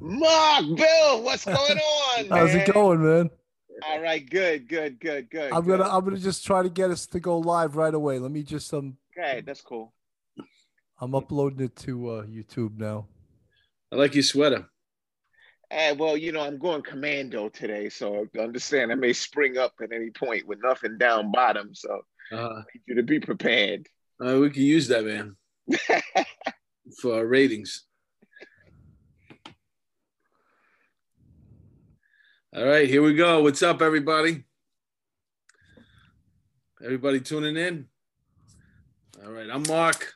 Mark, Bill, what's going on? How's man? it going, man? All right, good, good, good, good. I'm good. gonna I'm gonna just try to get us to go live right away. Let me just um Okay, that's cool. I'm uploading it to uh, YouTube now. I like your sweater. Eh, well, you know, I'm going commando today, so understand I may spring up at any point with nothing down bottom. So Uh, I need you to be prepared. uh, we can use that, man, for our ratings. All right, here we go. What's up, everybody? Everybody tuning in? All right, I'm Mark,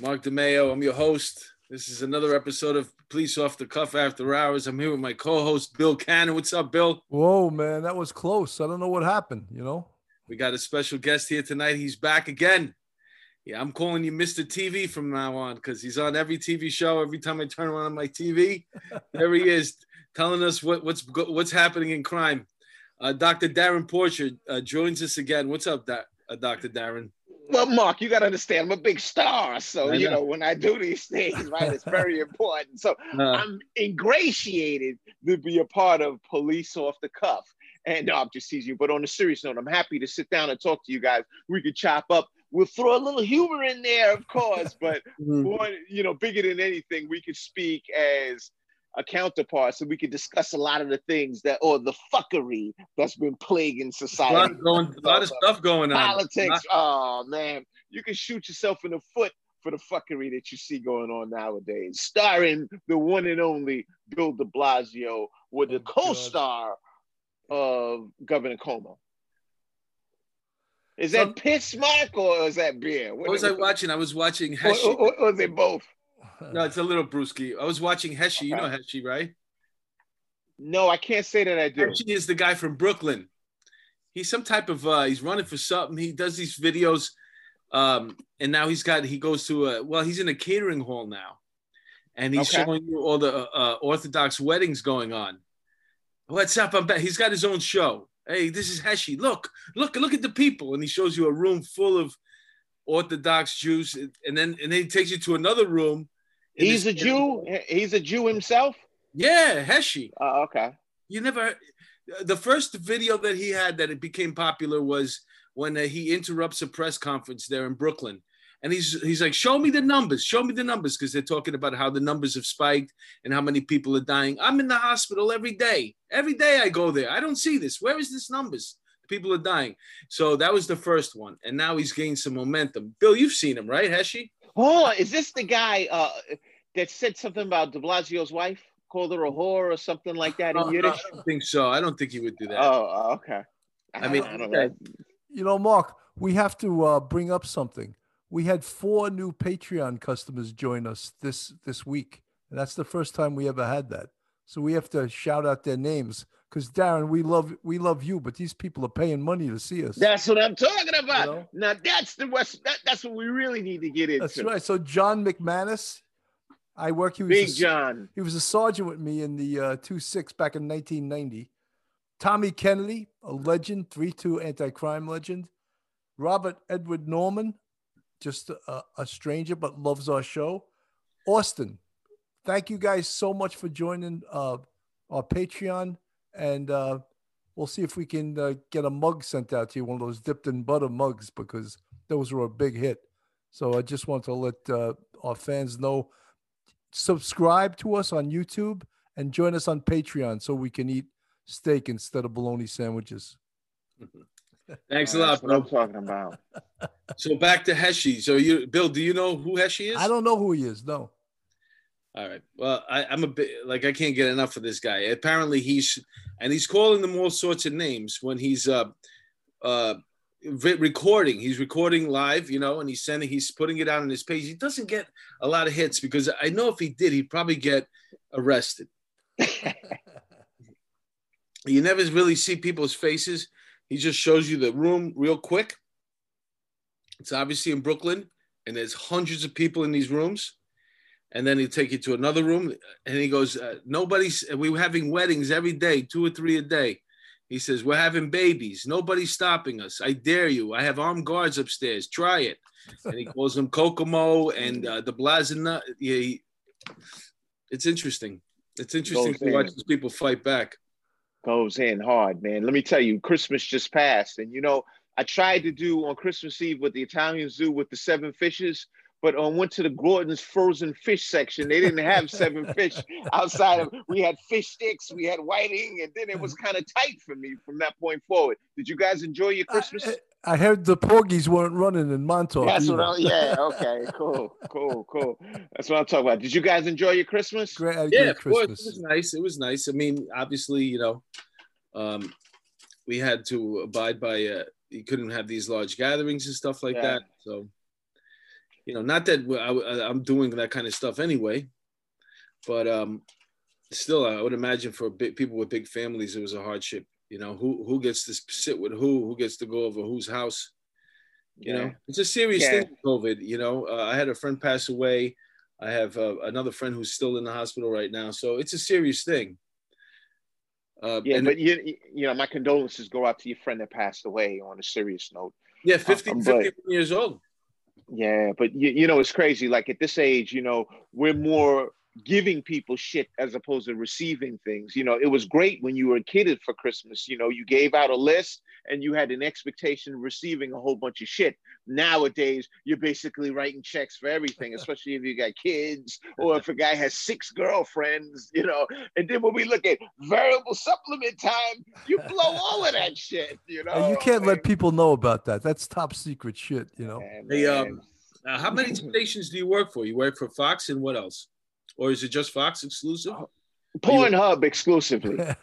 Mark DeMeo. I'm your host. This is another episode of Police Off the Cuff After Hours. I'm here with my co-host Bill Cannon. What's up, Bill? Whoa, man, that was close. I don't know what happened. You know. We got a special guest here tonight. He's back again. Yeah, I'm calling you Mr. TV from now on because he's on every TV show. Every time I turn on my TV, there he is, telling us what, what's what's happening in crime. Uh, Dr. Darren Porcher uh, joins us again. What's up, da- uh, Dr. Darren? Well, Mark, you got to understand, I'm a big star. So, I you know. know, when I do these things, right, it's very important. So, Uh, I'm ingratiated to be a part of Police Off the Cuff. And no, I'm just teasing you. But on a serious note, I'm happy to sit down and talk to you guys. We could chop up. We'll throw a little humor in there, of course, but more, you know, bigger than anything, we could speak as a counterpart so we could discuss a lot of the things that or the fuckery that's been plaguing a lot society. going, a lot of uh, stuff going on. Politics. Oh man, you can shoot yourself in the foot for the fuckery that you see going on nowadays. Starring the one and only Bill de Blasio with the Oh, God. co-star of Governor Cuomo. Is that piss, Mark, or is that beer? What was I watching? I was watching Or, Heshi. or, or is it both? No, it's a little brewski. I was watching Heshi. You know Heshi, right? No, I can't say that I do. Heshi is the guy from Brooklyn. He's some type of uh he's running for something. He does these videos um and now he's got he goes to a well he's in a catering hall now. And he's Okay. showing you all the uh, uh, Orthodox weddings going on. What's up? I'm back. He's got his own show. Hey, this is Heshi. Look, look, look at the people. And he shows you a room full of Orthodox Jews. And then and then he takes you to another room. He's a this- Jew. He's a Jew himself. Yeah, Heshi. Oh, okay. You never. The first video that he had that it became popular was when uh, he interrupts a press conference there in Brooklyn, and he's he's like, "Show me the numbers, show me the numbers," because they're talking about how the numbers have spiked and how many people are dying. I'm in the hospital every day. Every day I go there. I don't see this. Where is this numbers? People are dying. So that was the first one, and now he's gained some momentum. Bill, you've seen him, right, Has Hold Oh, Is this the guy uh, that said something about De Blasio's wife? Called her a whore or something like that in Oh, Yiddish? I don't think so. I don't think he would do that. Oh, okay. I mean, I don't know. You know, Mark, we have to uh, bring up something. We had four new Patreon customers join us this this week, and that's the first time we ever had that. So we have to shout out their names because Darren, we love we love you, but these people are paying money to see us. That's what I'm talking about. You know? Now that's the West. That, that's what we really need to get into. That's right. So John McManus, I work. He was a Big s- John. He was a sergeant with me in the uh, 2 6 back in 1990. Tommy Kennedy, a legend, 3 2 anti crime legend. Robert Edward Norman, just a, a stranger but loves our show. Austin, thank you guys so much for joining uh, our Patreon. And uh, we'll see if we can uh, get a mug sent out to you, one of those dipped in butter mugs, because those were a big hit. So I just want to let uh, our fans know subscribe to us on YouTube and join us on Patreon so we can eat steak instead of bologna sandwiches. Thanks a That's lot, what I'm talking about. So back to Heshi. So you, Bill, do you know who Heshi is? I don't know who he is. No. All right. Well, I, I'm a bit like I can't get enough of this guy. Apparently, he's and he's calling them all sorts of names when he's uh uh re- recording. He's recording live, you know, and he's sending. He's putting it out on his page. He doesn't get a lot of hits because I know if he did, he'd probably get arrested. you never really see people's faces. He just shows you the room real quick. It's obviously in Brooklyn, and there's hundreds of people in these rooms and then he'll take you to another room and he goes uh, nobody's we were having weddings every day two or three a day. He says we're having babies. Nobody's stopping us. I dare you. I have armed guards upstairs. Try it. And he calls them kokomo and uh, the blazina. Yeah, he- it's interesting. It's interesting Goes to watch in. these people fight back. goes in hard, man. Let me tell you, Christmas just passed, and you know, I tried to do on Christmas Eve what the Italians do with the seven fishes, but on went to the Gorton's frozen fish section. They didn't have seven fish outside of. We had fish sticks, we had whiting, and then it was kind of tight for me from that point forward. Did you guys enjoy your Christmas? I, I heard the porgies weren't running in Montauk. That's what either. I, yeah, okay, cool, cool, cool. That's what I'm talking about. Did you guys enjoy your Christmas? Great, uh, Yeah, great of course. It was nice. It was nice. I mean, obviously, you know, um, we had to abide by. Uh, you couldn't have these large gatherings and stuff like Yeah. that. So, you know, not that I, I'm doing that kind of stuff anyway, but um, still, I would imagine for big, people with big families, it was a hardship. You know, who who gets to sit with who, who gets to go over whose house. You know, it's a serious Yeah. thing. COVID. You know, uh, I had a friend pass away. I have uh, another friend who's still in the hospital right now. So it's a serious thing. Uh, Yeah, but you, you know, my condolences go out to your friend that passed away. On a serious note, yeah, 50, um, 51 years old. Yeah, but you, you know, it's crazy. Like at this age, you know, we're more giving people shit as opposed to receiving things. You know, it was great when you were a kid for Christmas. You know, you gave out a list and you had an expectation of receiving a whole bunch of shit. Nowadays, you're basically writing checks for everything, especially if you got kids or if a guy has six girlfriends, you know. And then when we look at variable supplement time, you blow all of that shit, you know. And you can't I let people know about that. That's top secret shit, you know. man, Hey, um, Uh, how many stations do you work for? You work for Fox and what else? Or is it just Fox exclusive? Pornhub exclusively.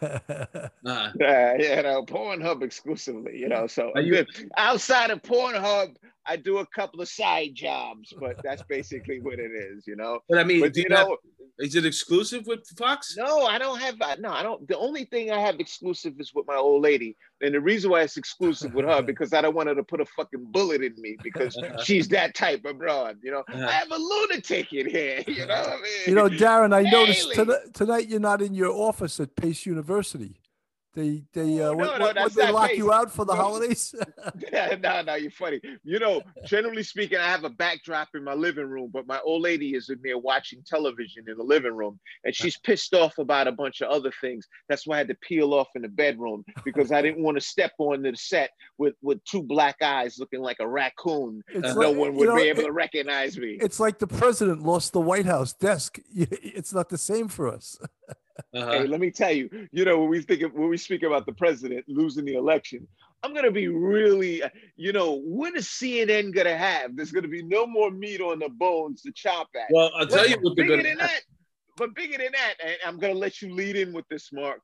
Uh, Yeah, you know, Pornhub exclusively, you know. So Are you- outside of Pornhub, I do a couple of side jobs, but that's basically what it is, you know. but I mean, But do you you have- know, is it exclusive with Fox? no, I don't have uh, no, I don't. The only thing I have exclusive is with my old lady, and the reason why it's exclusive with her because I don't want her to put a fucking bullet in me because she's that type of broad, you know. Uh-huh. I have a lunatic in here, you know. What I mean, You know, Darren, I noticed Daily. tonight, tonight you're not in your office at Pace University. They they uh, Oh, what, no, no, what, they lock Pace. you out for the No. holidays? no, no, you're funny. You know, generally speaking, I have a backdrop in my living room, but my old lady is in there watching television in the living room, and she's pissed off about a bunch of other things. That's why I had to peel off in the bedroom because I didn't want to step onto the set with with two black eyes looking like a raccoon. And no like- one you would know, be able it- to recognize me. It's like the president lost the White House desk. It's not the same for us. Uh-huh. Hey, let me tell you, you know, when we think of, when we speak about the president losing the election, I'm gonna be really, you know, what is CNN gonna have? There's gonna be no more meat on the bones to chop at. Well, I'll tell you what they're bigger going than to. that, but bigger than that, and I'm gonna let you lead in with this, Mark.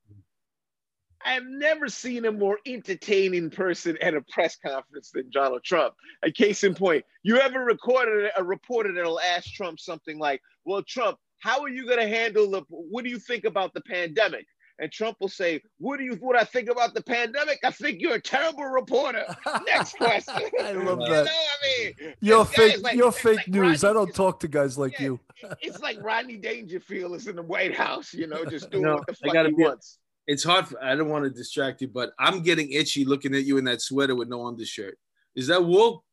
I have never seen a more entertaining person at a press conference than Donald Trump. A case in point, you ever recorded a reporter that'll ask Trump something like, "Well, Trump, how are you going to handle the? What do you think about the pandemic?" And Trump will say, "What do you? What I think about the pandemic? I think you're a terrible reporter." Next question. I love that you that. know, I mean, You're this fake. like- you're fake like news. I don't talk to guys like Yeah. you. it's like Rodney Dangerfield is in the White House, you know, just doing No, what the I fuck gotta he be- wants. It's hard. For, I don't want to distract you, but I'm getting itchy looking at you in that sweater with no undershirt. Is that wool?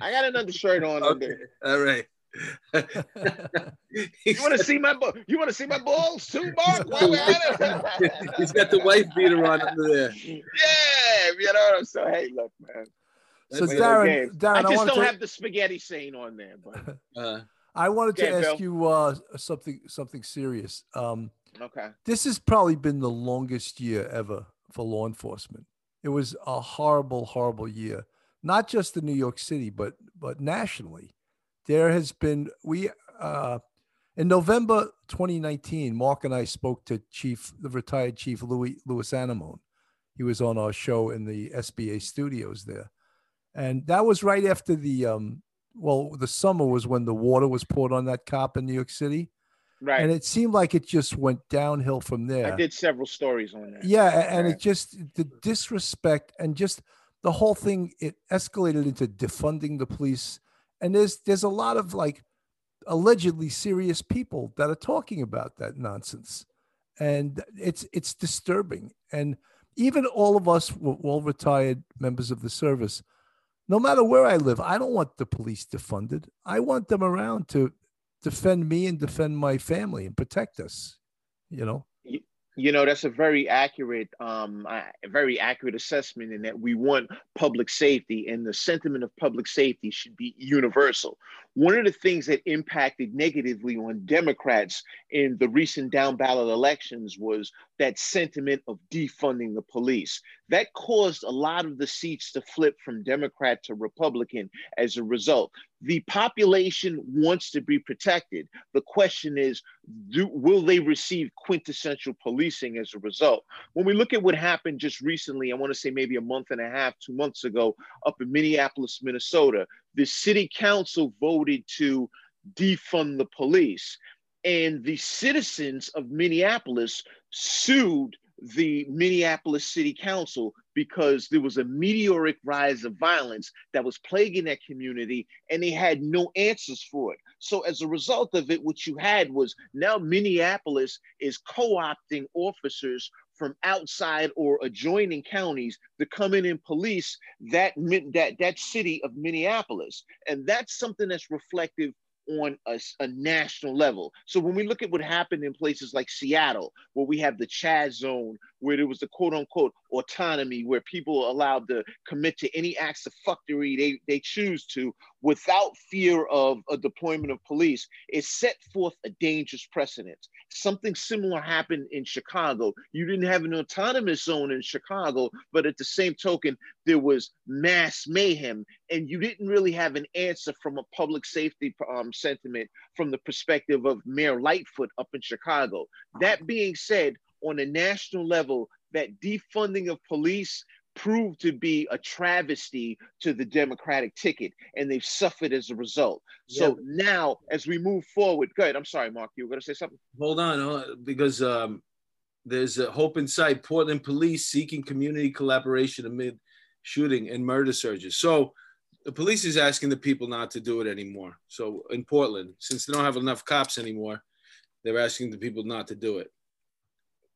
I got another shirt on under. All right. You want to see my bu- you want to see my balls too, Mark? While we're at it? He's got the wife beater on under there. Yeah, you know what I'm saying. Hey, look, man. So That's Darren. Darren, I I, just wanted don't to, have the spaghetti scene on there, but Uh, I wanted to Okay, ask Bill. you uh, something something serious. Um, okay. this has probably been the longest year ever for law enforcement. It was a horrible, horrible year, not just in New York City, but but nationally. There has been we uh, in November 2019. Mark and I spoke to Chief, the retired Chief Louis Louis Anemone. He was on our show in the SBA studios there, and that was right after the um, well, the summer was when the water was poured on that cop in New York City Right. and it seemed like it just went downhill from there. I did several stories on that. Yeah, and Okay. it just the disrespect and just the whole thing it escalated into defunding the police. And there's there's a lot of like allegedly serious people that are talking about that nonsense, and it's it's disturbing. And even all of us, all retired members of the service, no matter where I live, I don't want the police defunded. I want them around to defend me and defend my family and protect us. You know. You know, that's a very accurate, um, very accurate assessment in that we want public safety and the sentiment of public safety should be universal. One of the things that impacted negatively on Democrats in the recent down ballot elections was that sentiment of defunding the police. That caused a lot of the seats to flip from Democrat to Republican as a result. The population wants to be protected. The question is, do, will they receive quintessential policing as a result? When we look at what happened just recently, I want to say maybe a month and a half, two months ago, up in Minneapolis, Minnesota, the city council voted to defund the police. And the citizens of Minneapolis sued the Minneapolis City Council because there was a meteoric rise of violence that was plaguing that community and they had no answers for it. So, as a result of it, what you had was now Minneapolis is co opting officers from outside or adjoining counties to come in and police that, that, that city of Minneapolis. And that's something that's reflective on a, a, national level. So when we look at what happened in places like Seattle, where we have the Chaz zone, where there was the quote unquote autonomy, where people allowed to commit to any acts of fuckery they, they choose to without fear of a deployment of police, it set forth a dangerous precedent. Something similar happened in Chicago. You didn't have an autonomous zone in Chicago, but at the same token, there was mass mayhem, and you didn't really have an answer from a public safety um, sentiment from the perspective of Mayor Lightfoot up in Chicago. That being said, on a national level, that defunding of police proved to be a travesty to the Democratic ticket, and they've suffered as a result. So yeah. now, as we move forward, good. I'm sorry, Mark, you were going to say something. Hold on, because um, there's a hope in sight. Portland police seeking community collaboration amid shooting and murder surges. So the police is asking the people not to do it anymore. So in Portland, since they don't have enough cops anymore, they're asking the people not to do it.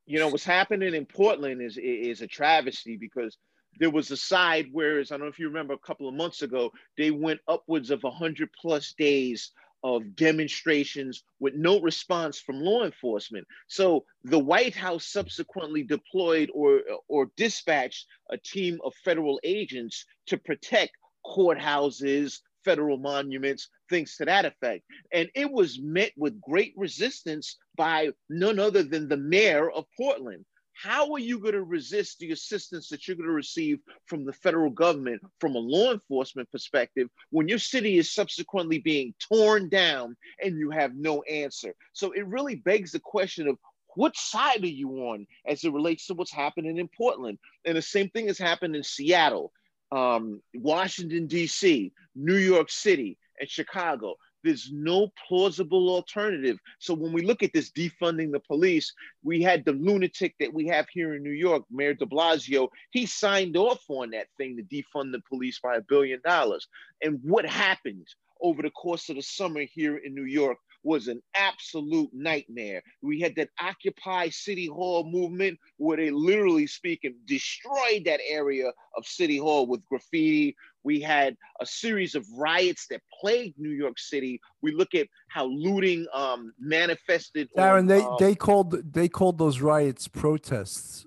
You know what's happening in Portland is is a travesty because there was a side whereas I don't know if you remember a couple of months ago, they went upwards of 100 plus days of demonstrations with no response from law enforcement. So the White House subsequently deployed or, or dispatched a team of federal agents to protect courthouses, federal monuments, things to that effect. And it was met with great resistance by none other than the mayor of Portland. How are you going to resist the assistance that you're going to receive from the federal government from a law enforcement perspective when your city is subsequently being torn down and you have no answer? So it really begs the question of what side are you on as it relates to what's happening in Portland? And the same thing has happened in Seattle, um, Washington, D.C., New York City, and Chicago. There's no plausible alternative. So when we look at this defunding the police, we had the lunatic that we have here in New York, Mayor de Blasio. He signed off on that thing to defund the police by a billion dollars. And what happened over the course of the summer here in New York was an absolute nightmare. We had that Occupy City Hall movement where they literally speaking destroyed that area of City Hall with graffiti. We had a series of riots that plagued New York City. We look at how looting um, manifested. Darren, on, they um, they called they called those riots protests.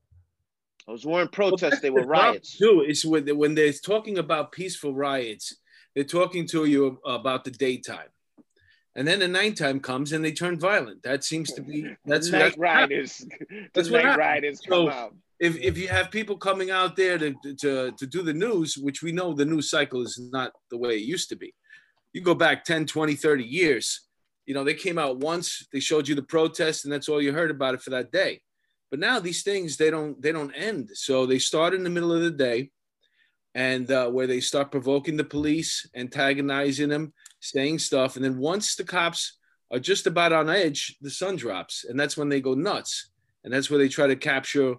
those weren't protests; well, they were riots. Too is when when they're talking about peaceful riots, they're talking to you about the daytime and then the nighttime comes and they turn violent. That seems to be that's night riders. That's the night riders come so out. If, if you have people coming out there to, to, to do the news, which we know the news cycle is not the way it used to be. You go back 10, 20, 30 years, you know, they came out once, they showed you the protest, and that's all you heard about it for that day. But now these things they don't they don't end. So they start in the middle of the day, and uh, where they start provoking the police, antagonizing them, saying stuff. And then once the cops are just about on edge, the sun drops, and that's when they go nuts. And that's where they try to capture,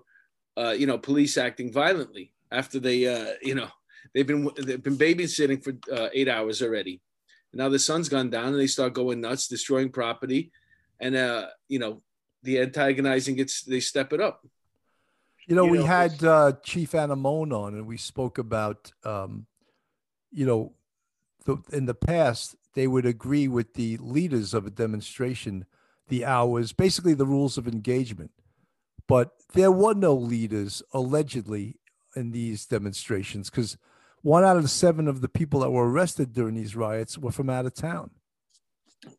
uh, you know, police acting violently after they, uh, you know, they've been they've been babysitting for uh, eight hours already. Now the sun's gone down, and they start going nuts, destroying property, and uh, you know, the antagonizing gets they step it up. You know, you we know, had uh, Chief Anemone on, and we spoke about, um, you know, the, in the past they would agree with the leaders of a demonstration the hours, basically the rules of engagement. But there were no leaders allegedly in these demonstrations because one out of the seven of the people that were arrested during these riots were from out of town.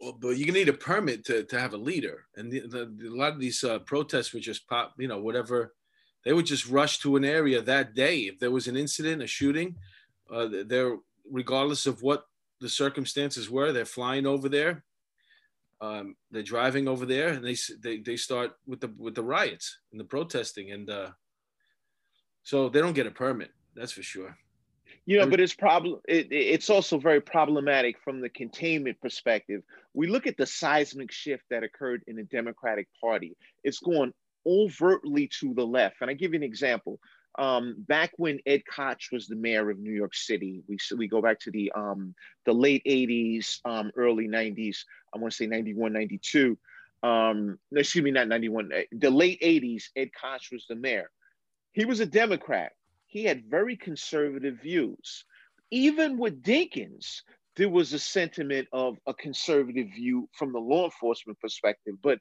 Well, but you need a permit to, to have a leader, and the, the, a lot of these uh, protests were just pop, you know, whatever. They would just rush to an area that day if there was an incident, a shooting. Uh, they're regardless of what the circumstances were, they're flying over there. Um, they're driving over there, and they they they start with the with the riots and the protesting, and uh, so they don't get a permit. That's for sure. You know, but it's problem. It, it's also very problematic from the containment perspective. We look at the seismic shift that occurred in the Democratic Party. It's going overtly to the left, and I give you an example. Um, back when Ed Koch was the mayor of New York City, we we go back to the um, the late '80s, um, early '90s. I want to say '91, '92. Um, no, excuse me, not '91. Eh, the late '80s, Ed Koch was the mayor. He was a Democrat he had very conservative views. Even with Dinkins, there was a sentiment of a conservative view from the law enforcement perspective. But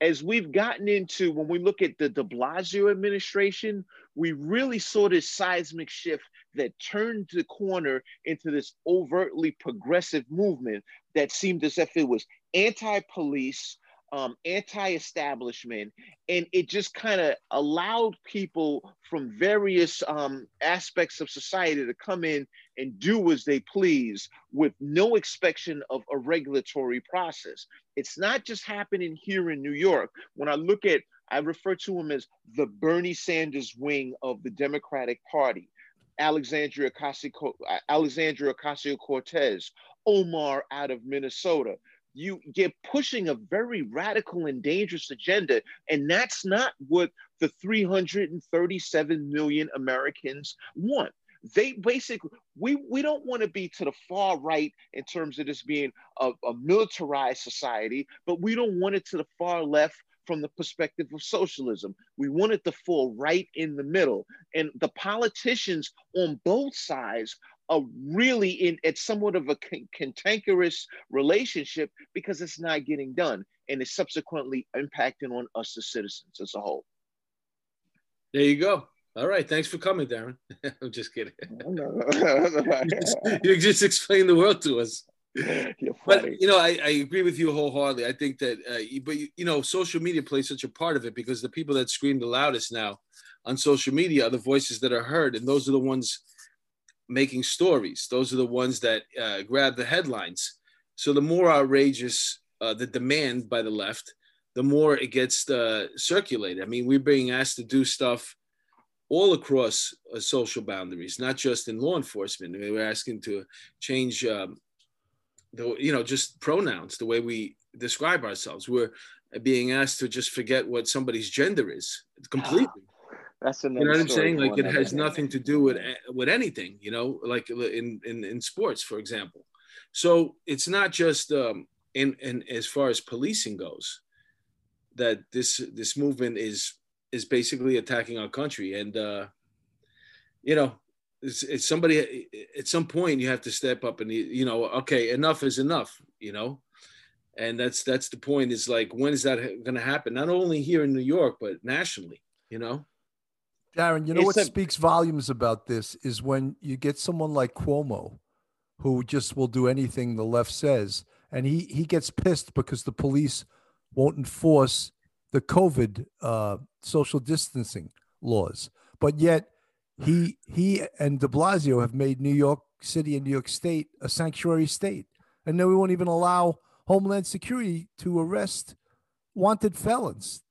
as we've gotten into, when we look at the de Blasio administration, we really saw this seismic shift that turned the corner into this overtly progressive movement that seemed as if it was anti police, um, anti-establishment, and it just kind of allowed people from various um, aspects of society to come in and do as they please with no expectation of a regulatory process. It's not just happening here in New York. When I look at, I refer to him as the Bernie Sanders wing of the Democratic Party. Alexandria Ocasio-Cortez, Omar out of Minnesota you get pushing a very radical and dangerous agenda and that's not what the 337 million americans want they basically we we don't want to be to the far right in terms of this being a, a militarized society but we don't want it to the far left from the perspective of socialism. We want it to fall right in the middle. And the politicians on both sides a really in it's somewhat of a cantankerous relationship because it's not getting done and it's subsequently impacting on us as citizens as a whole. There you go. All right. Thanks for coming, Darren. I'm just kidding. you, just, you just explained the world to us. But you know, I, I, agree with you wholeheartedly. I think that, uh, but you, you know, social media plays such a part of it because the people that scream the loudest now on social media are the voices that are heard, and those are the ones making stories. Those are the ones that uh, grab the headlines. So the more outrageous uh, the demand by the left, the more it gets uh, circulated. I mean, we're being asked to do stuff all across uh, social boundaries, not just in law enforcement. I mean, we're asking to change, um, the you know, just pronouns, the way we describe ourselves. We're being asked to just forget what somebody's gender is completely. That's another. You know what I'm saying? Like it has nothing to do with with anything. You know, like in in in sports, for example. So it's not just um, in in as far as policing goes, that this this movement is is basically attacking our country, and uh, you know, it's, it's somebody at some point you have to step up and you know, okay, enough is enough. You know, and that's that's the point. Is like when is that going to happen? Not only here in New York, but nationally. You know. Darren, you know it's what a- speaks volumes about this is when you get someone like Cuomo who just will do anything the left says. And he, he gets pissed because the police won't enforce the COVID uh, social distancing laws. But yet he he and de Blasio have made New York City and New York State a sanctuary state. And then we won't even allow Homeland Security to arrest wanted felons.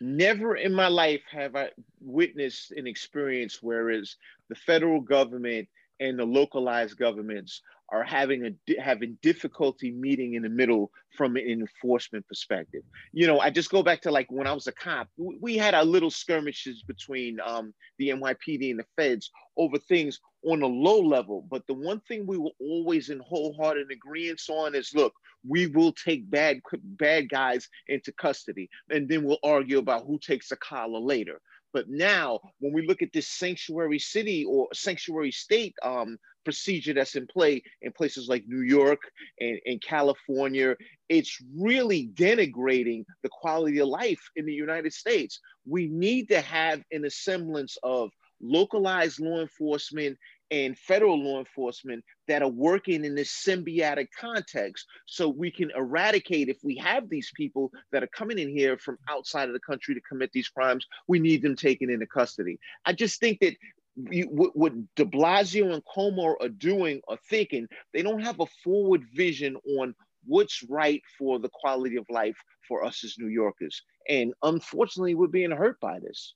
Never in my life have I witnessed an experience whereas the federal government and the localized governments are having a having difficulty meeting in the middle from an enforcement perspective. You know, I just go back to like when I was a cop, we had our little skirmishes between um, the NYPD and the feds over things on a low level. But the one thing we were always in wholehearted agreement on is, look, we will take bad bad guys into custody, and then we'll argue about who takes the collar later. But now, when we look at this sanctuary city or sanctuary state um, procedure that's in play in places like New York and, and California, it's really denigrating the quality of life in the United States. We need to have an semblance of localized law enforcement and federal law enforcement that are working in this symbiotic context so we can eradicate if we have these people that are coming in here from outside of the country to commit these crimes we need them taken into custody. I just think that you, what, what de blasio and cuomo are doing or thinking they don't have a forward vision on what's right for the quality of life for us as new yorkers. And unfortunately we're being hurt by this.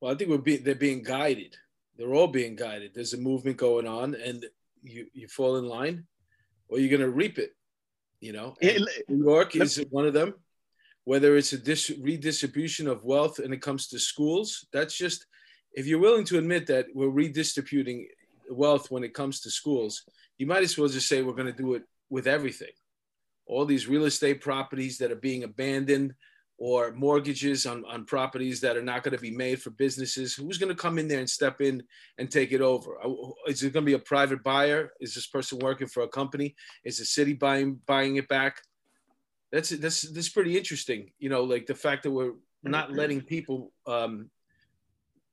Well i think we're being they're being guided they're all being guided. There's a movement going on, and you you fall in line, or you're going to reap it. You know, New York is one of them. Whether it's a dis- redistribution of wealth and it comes to schools, that's just if you're willing to admit that we're redistributing wealth when it comes to schools, you might as well just say we're going to do it with everything. All these real estate properties that are being abandoned, or mortgages on, on properties that are not going to be made for businesses who's going to come in there and step in and take it over? Uh, is it going to be a private buyer? Is this person working for a company? Is the city buying buying it back? That's that's that's pretty interesting you know like the fact that we're not letting people um,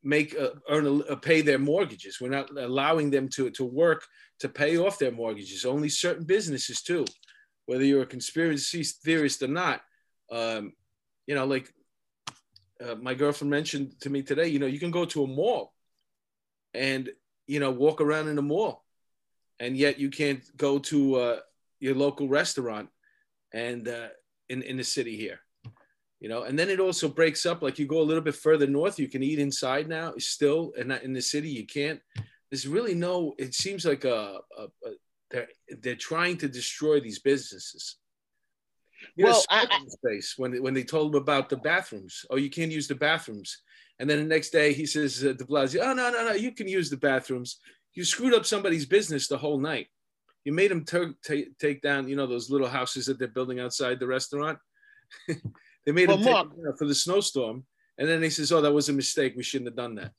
make uh, earn a, uh, pay their mortgages. We're not allowing them to to work to pay off their mortgages. Only certain businesses too whether you're a conspiracy theorist or not um, you know, like uh, my girlfriend mentioned to me today, you know, you can go to a mall and, you know, walk around in a mall and yet you can't go to uh, your local restaurant and uh, in, in the city here, you know, and then it also breaks up. Like you go a little bit further north, you can eat inside now still, and in the city, you can't. There's really no, it seems like a, a, a they're, they're trying to destroy these businesses well, I, space when when they told him about the bathrooms. Oh, you can't use the bathrooms. And then the next day he says uh, De Blasio, "Oh no, no, no, you can use the bathrooms. You screwed up somebody's business the whole night. You made them t- take down, you know, those little houses that they're building outside the restaurant. they made well, them Mark, take for the snowstorm, and then he says, "Oh, that was a mistake. We shouldn't have done that."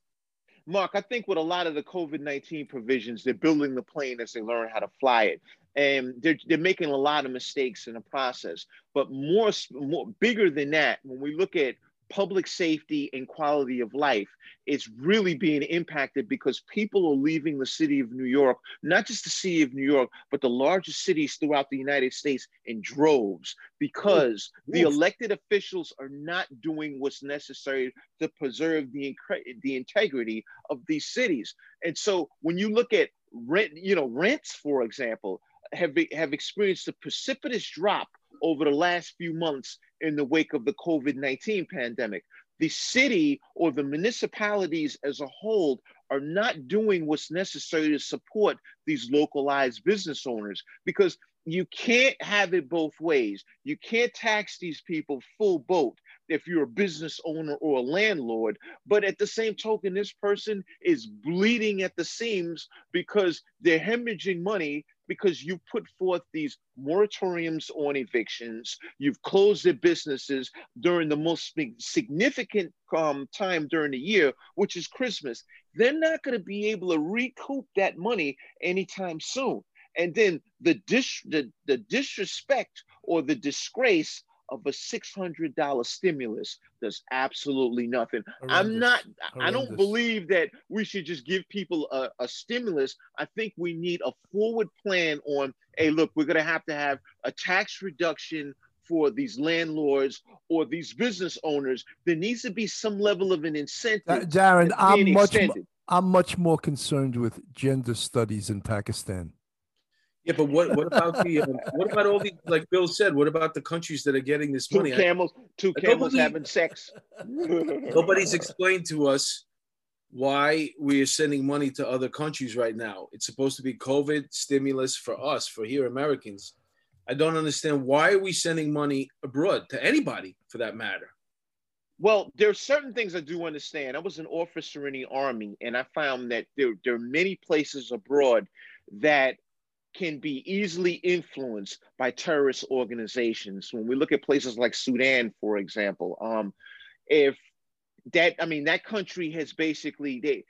Mark, I think with a lot of the COVID 19 provisions, they're building the plane as they learn how to fly it and they're, they're making a lot of mistakes in the process. But more, more bigger than that, when we look at public safety and quality of life it's really being impacted because people are leaving the city of New York, not just the city of New York, but the largest cities throughout the United States in droves because Ooh. the elected officials are not doing what's necessary to preserve the, the integrity of these cities. And so when you look at rent, you know, rents, for example, have, have experienced a precipitous drop over the last few months in the wake of the COVID 19 pandemic. The city or the municipalities as a whole are not doing what's necessary to support these localized business owners because you can't have it both ways. You can't tax these people full boat if you're a business owner or a landlord. But at the same token, this person is bleeding at the seams because they're hemorrhaging money because you put forth these moratoriums on evictions. You've closed their businesses during the most significant um, time during the year, which is Christmas. They're not going to be able to recoup that money anytime soon. And then the, dis- the, the disrespect or the disgrace of a $600 stimulus does absolutely nothing. Horrendous. I'm not, Horrendous. I don't believe that we should just give people a, a, stimulus. I think we need a forward plan on, hey, look, we're going to have to have a tax reduction for these landlords or these business owners. There needs to be some level of an incentive. Uh, Darren, I'm much, I'm much more concerned with gender studies in Pakistan. Yeah, but what what about the um, what about all the like Bill said? What about the countries that are getting this two money? Camels, two camels nobody, having sex. nobody's explained to us why we are sending money to other countries right now. It's supposed to be COVID stimulus for us, for here Americans. I don't understand why are we sending money abroad to anybody for that matter. Well, there are certain things I do understand. I was an officer in the army, and I found that there, there are many places abroad that can be easily influenced by terrorist organizations. When we look at places like Sudan, for example, um, if that I mean that country has basically they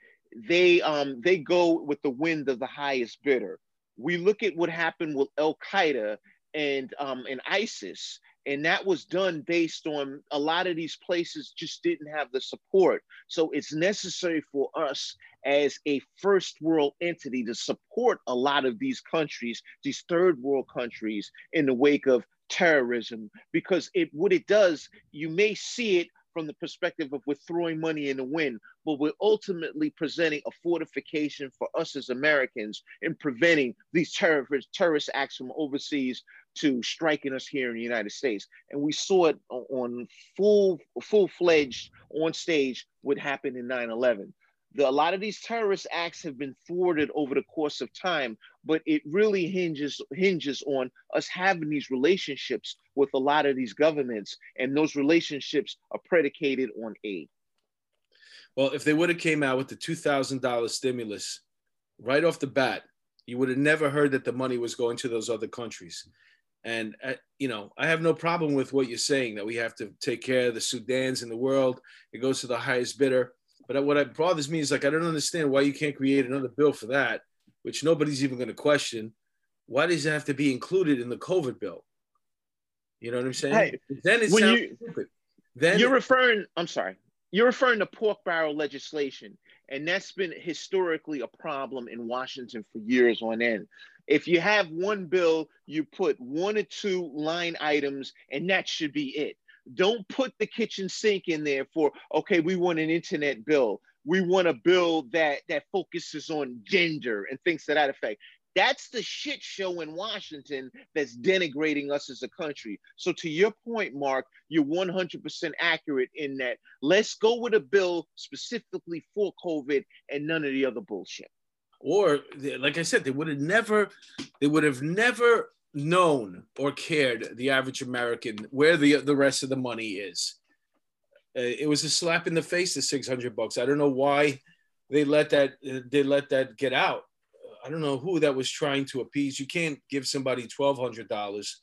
they um they go with the wind of the highest bidder. We look at what happened with Al Qaeda and um and ISIS, and that was done based on a lot of these places just didn't have the support. So it's necessary for us as a first world entity to support a lot of these countries, these third world countries, in the wake of terrorism, because it what it does, you may see it from the perspective of we're throwing money in the wind, but we're ultimately presenting a fortification for us as Americans in preventing these terrorist, terrorist acts from overseas to striking us here in the United States. And we saw it on full, full-fledged on stage what happened in 9-11 the, a lot of these terrorist acts have been thwarted over the course of time, but it really hinges hinges on us having these relationships with a lot of these governments, and those relationships are predicated on aid. Well, if they would have came out with the two thousand dollars stimulus right off the bat, you would have never heard that the money was going to those other countries. And uh, you know, I have no problem with what you're saying that we have to take care of the Sudans in the world. It goes to the highest bidder but what bothers me is like I don't understand why you can't create another bill for that, which nobody's even going to question. Why does it have to be included in the COVID bill? You know what I'm saying? Hey, then it sounds you, stupid. Then you're referring. I'm sorry. You're referring to pork barrel legislation, and that's been historically a problem in Washington for years on end. If you have one bill, you put one or two line items, and that should be it. Don't put the kitchen sink in there for, okay, we want an internet bill. We want a bill that that focuses on gender and things to that effect. That's the shit show in Washington that's denigrating us as a country. So, to your point, Mark, you're 100% accurate in that. Let's go with a bill specifically for COVID and none of the other bullshit. Or, like I said, they would have never, they would have never known or cared the average American where the the rest of the money is. Uh, it was a slap in the face. The six hundred bucks. I don't know why they let that uh, they let that get out. I don't know who that was trying to appease. You can't give somebody twelve hundred dollars,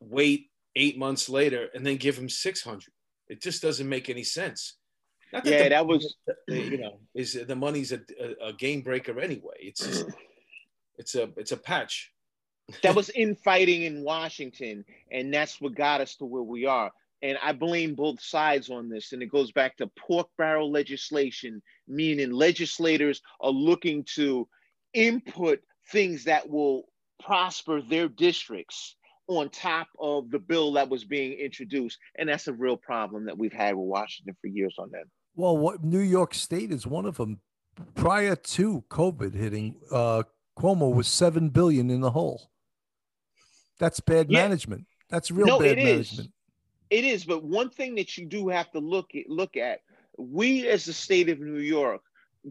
wait eight months later, and then give them six hundred. It just doesn't make any sense. That yeah, the, that was uh, you know is the money's a, a, a game breaker anyway. It's just, it's a it's a patch that was infighting in Washington, and that's what got us to where we are. And I blame both sides on this. And it goes back to pork barrel legislation, meaning legislators are looking to input things that will prosper their districts on top of the bill that was being introduced. And that's a real problem that we've had with Washington for years on that. Well, what New York State is one of them. Prior to COVID hitting, uh, Cuomo was seven billion in the hole. That's bad yeah. management. That's real no, bad it management. Is. It is, but one thing that you do have to look at look at, we as the state of New York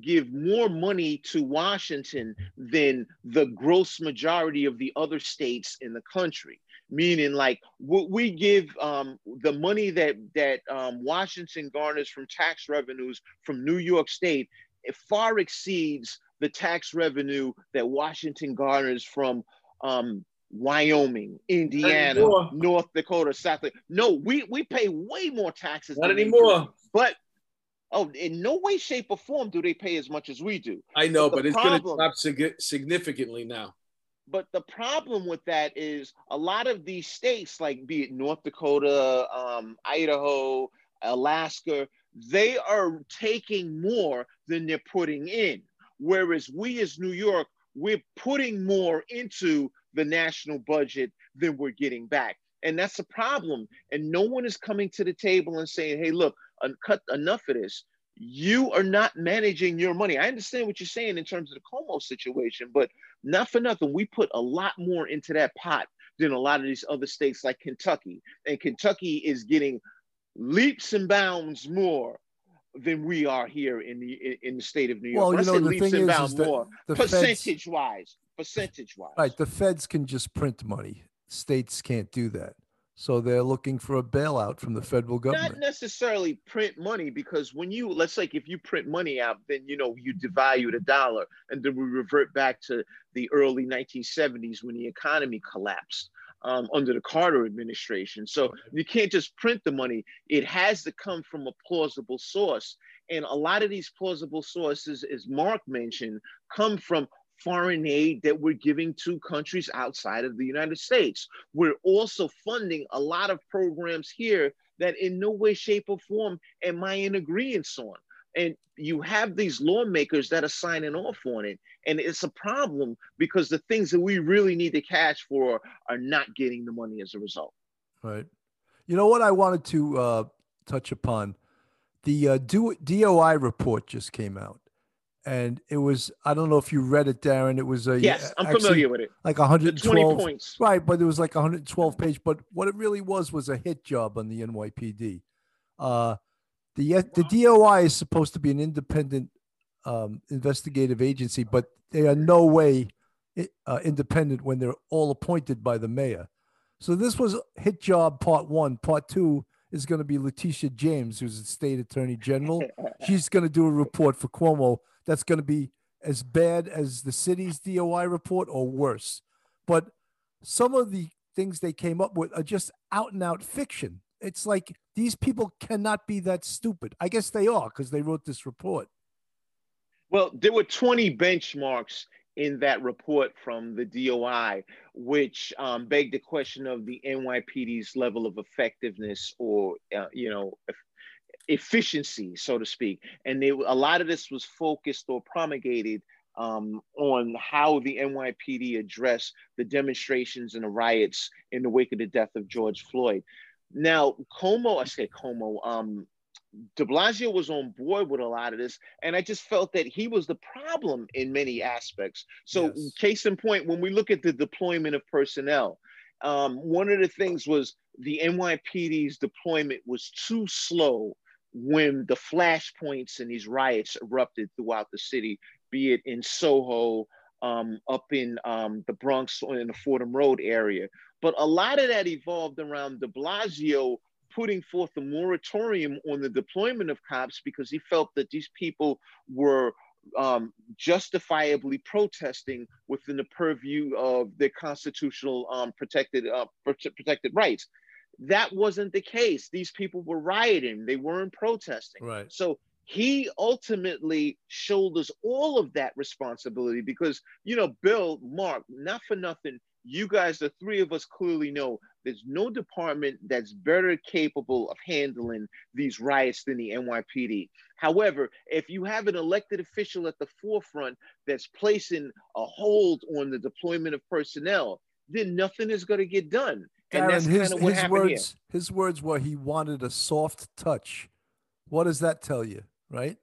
give more money to Washington than the gross majority of the other states in the country. Meaning, like what we give um, the money that that um, Washington garners from tax revenues from New York State, it far exceeds the tax revenue that Washington garners from um, Wyoming, Indiana, North Dakota, South. Dakota. No, we we pay way more taxes. Not anymore. But oh, in no way, shape, or form do they pay as much as we do. I know, but, but it's going to drop sig- significantly now. But the problem with that is a lot of these states, like be it North Dakota, um, Idaho, Alaska, they are taking more than they're putting in. Whereas we as New York, we're putting more into the national budget than we're getting back. And that's a problem. And no one is coming to the table and saying, hey, look, cut enough of this. You are not managing your money. I understand what you're saying in terms of the Cuomo situation, but not for nothing. We put a lot more into that pot than a lot of these other states like Kentucky. And Kentucky is getting leaps and bounds more than we are here in the in the state of New York. Well, you know, the thing is, is more percentage feds, wise, percentage wise. Right, the feds can just print money. States can't do that. So they're looking for a bailout from the federal government. Not necessarily print money because when you let's say if you print money out, then you know you devalue the dollar, and then we revert back to the early 1970s when the economy collapsed. um, under the Carter administration. So you can't just print the money. It has to come from a plausible source. And a lot of these plausible sources, as Mark mentioned, come from foreign aid that we're giving to countries outside of the United States. We're also funding a lot of programs here that in no way, shape, or form am I in agreement on. And you have these lawmakers that are signing off on it. And it's a problem because the things that we really need to cash for are not getting the money as a result. Right. You know what I wanted to uh, touch upon? The uh, DOI report just came out. And it was, I don't know if you read it, Darren. It was a yes, I'm familiar with it. Like 112 points, right? But it was like 112 page. But what it really was was a hit job on the NYPD. Uh, the the DOI is supposed to be an independent um, investigative agency, but they are no way uh, independent when they're all appointed by the mayor. So this was hit job part one. Part two is going to be Letitia James, who's the state attorney general. She's going to do a report for Cuomo that's going to be as bad as the city's DOI report or worse. But some of the things they came up with are just out and out fiction. It's like these people cannot be that stupid. I guess they are because they wrote this report. Well, there were 20 benchmarks in that report from the DOI, which um, begged the question of the NYPD's level of effectiveness or, uh, you know, efficiency, so to speak. And they, a lot of this was focused or promulgated um, on how the NYPD addressed the demonstrations and the riots in the wake of the death of George Floyd. Now, Cuomo, I say Cuomo, um, de Blasio was on board with a lot of this, and I just felt that he was the problem in many aspects. So, yes. case in point, when we look at the deployment of personnel, um, one of the things was the NYPD's deployment was too slow when the flashpoints and these riots erupted throughout the city, be it in Soho, um, up in um, the Bronx or in the Fordham Road area. But a lot of that evolved around de Blasio putting forth a moratorium on the deployment of cops because he felt that these people were um, justifiably protesting within the purview of their constitutional um, protected uh, protected rights. That wasn't the case. These people were rioting; they weren't protesting. Right. So he ultimately shoulders all of that responsibility because you know bill mark not for nothing you guys the three of us clearly know there's no department that's better capable of handling these riots than the nypd however if you have an elected official at the forefront that's placing a hold on the deployment of personnel then nothing is going to get done Darren, that's kind of what his words here. his words were he wanted a soft touch what does that tell you right?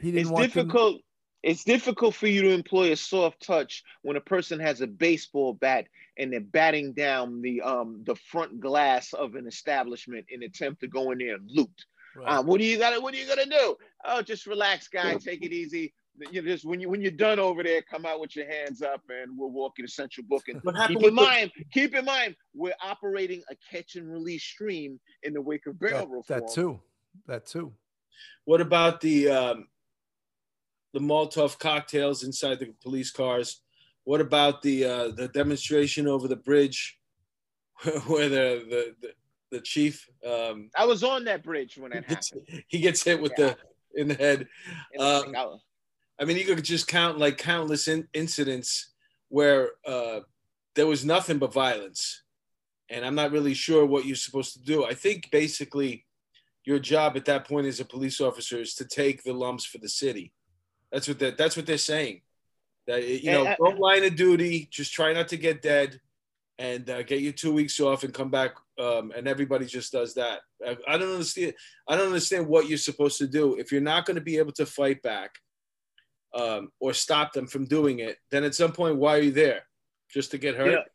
He didn't it's difficult. Them... It's difficult for you to employ a soft touch when a person has a baseball bat and they're batting down the um the front glass of an establishment in attempt to go in there and loot. Right. Um, what do you got? What are you gonna do? Oh, just relax, guy. Take it easy. You know, just when you when you're done over there, come out with your hands up, and we'll walk you to central booking. What happened keep in mind, the... keep in mind, we're operating a catch and release stream in the wake of bail that, reform. That too. That too. What about the um, the Molotov cocktails inside the police cars? What about the uh, the demonstration over the bridge where the the, the, the chief? Um, I was on that bridge when it happened. He gets hit with yeah. the in the head. Um, I mean, you could just count like countless in, incidents where uh, there was nothing but violence, and I'm not really sure what you're supposed to do. I think basically your job at that point as a police officer is to take the lumps for the city. That's what that that's what they're saying. That you know, don't line of duty. Just try not to get dead, and uh, get your two weeks off and come back. Um, and everybody just does that. I, I, don't understand. I don't understand what you're supposed to do if you're not going to be able to fight back um, or stop them from doing it. Then at some point, why are you there? Just to get hurt?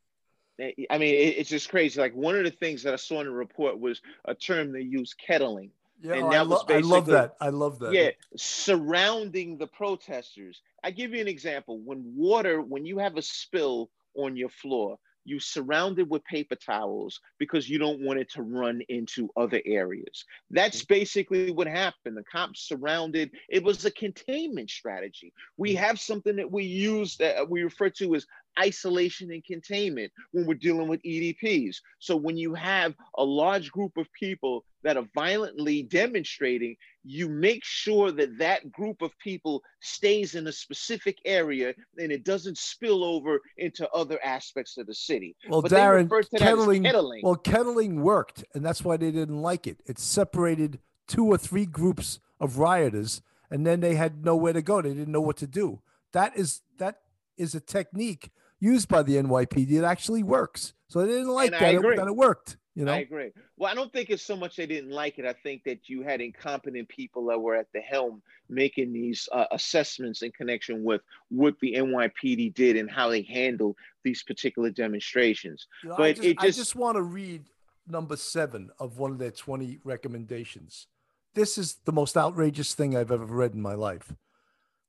I mean, it's just crazy. Like one of the things that I saw in the report was a term they use, kettling. Yeah, and oh, that I, lo- I love that. I love that. Yeah, surrounding the protesters. I give you an example. When water, when you have a spill on your floor, you surround it with paper towels because you don't want it to run into other areas. That's mm-hmm. basically what happened. The cops surrounded, it was a containment strategy. We mm-hmm. have something that we use that we refer to as isolation and containment when we're dealing with EDPs. So when you have a large group of people that are violently demonstrating, you make sure that that group of people stays in a specific area and it doesn't spill over into other aspects of the city. Well, But Darren, they refer to that as kettling, kettling. well, kettling worked, and that's why they didn't like it. It separated two or three groups of rioters, and then they had nowhere to go. They didn't know what to do. That is that is a technique used by the NYPD that actually works. So they didn't like And I that. It, that it worked. You know, I agree. Well, I don't think it's so much they didn't like it. I think that you had incompetent people that were at the helm making these uh, assessments in connection with what the NYPD did and how they handled these particular demonstrations. You know, I But just, it I just- just want to read number seven of one of their 20 recommendations. This is the most outrageous thing I've ever read in my life.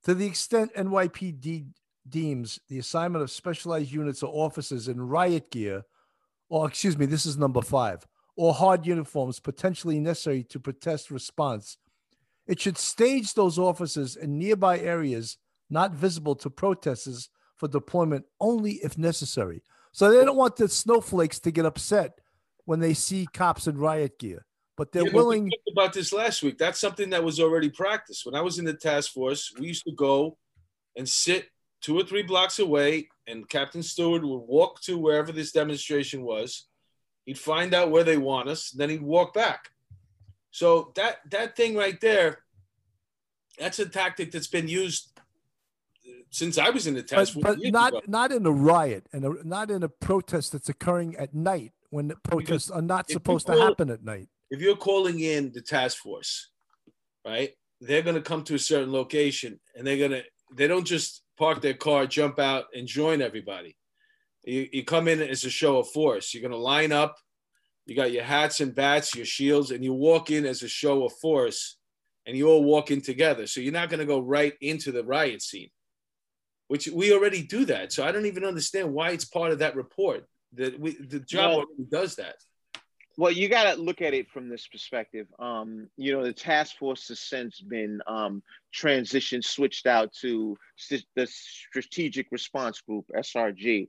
To the extent NYPD deems the assignment of specialized units or officers in riot gear, or excuse me, this is number five, or hard uniforms potentially necessary to protest response, it should stage those officers in nearby areas not visible to protesters for deployment only if necessary. So they don't want the snowflakes to get upset when they see cops in riot gear, but they're Yeah, but we willing. talked about this last week. That's something that was already practiced. When I was in the task force, we used to go and sit two or three blocks away, and Captain Stewart would walk to wherever this demonstration was. He'd find out where they want us, then he'd walk back. So that that thing right there, that's a tactic that's been used since I was in the But, task but not ago. not in a riot and a, not in a protest that's occurring at night when the protests are not supposed to happen at night. if you're calling in the task force, right? They're gonna come to a certain location and they're gonna they don't just park their car, jump out, and join everybody. You, you come in as a show of force. You're gonna line up, you got your hats and bats, your shields, and you walk in as a show of force, and you all walk in together. So you're not gonna go right into the riot scene, which we already do that. So I don't even understand why it's part of that report. That we the job Well- already does that. Well, you got to look at it from this perspective. Um, you know, the task force has since been um, transitioned, switched out to st- the Strategic Response Group (SRG).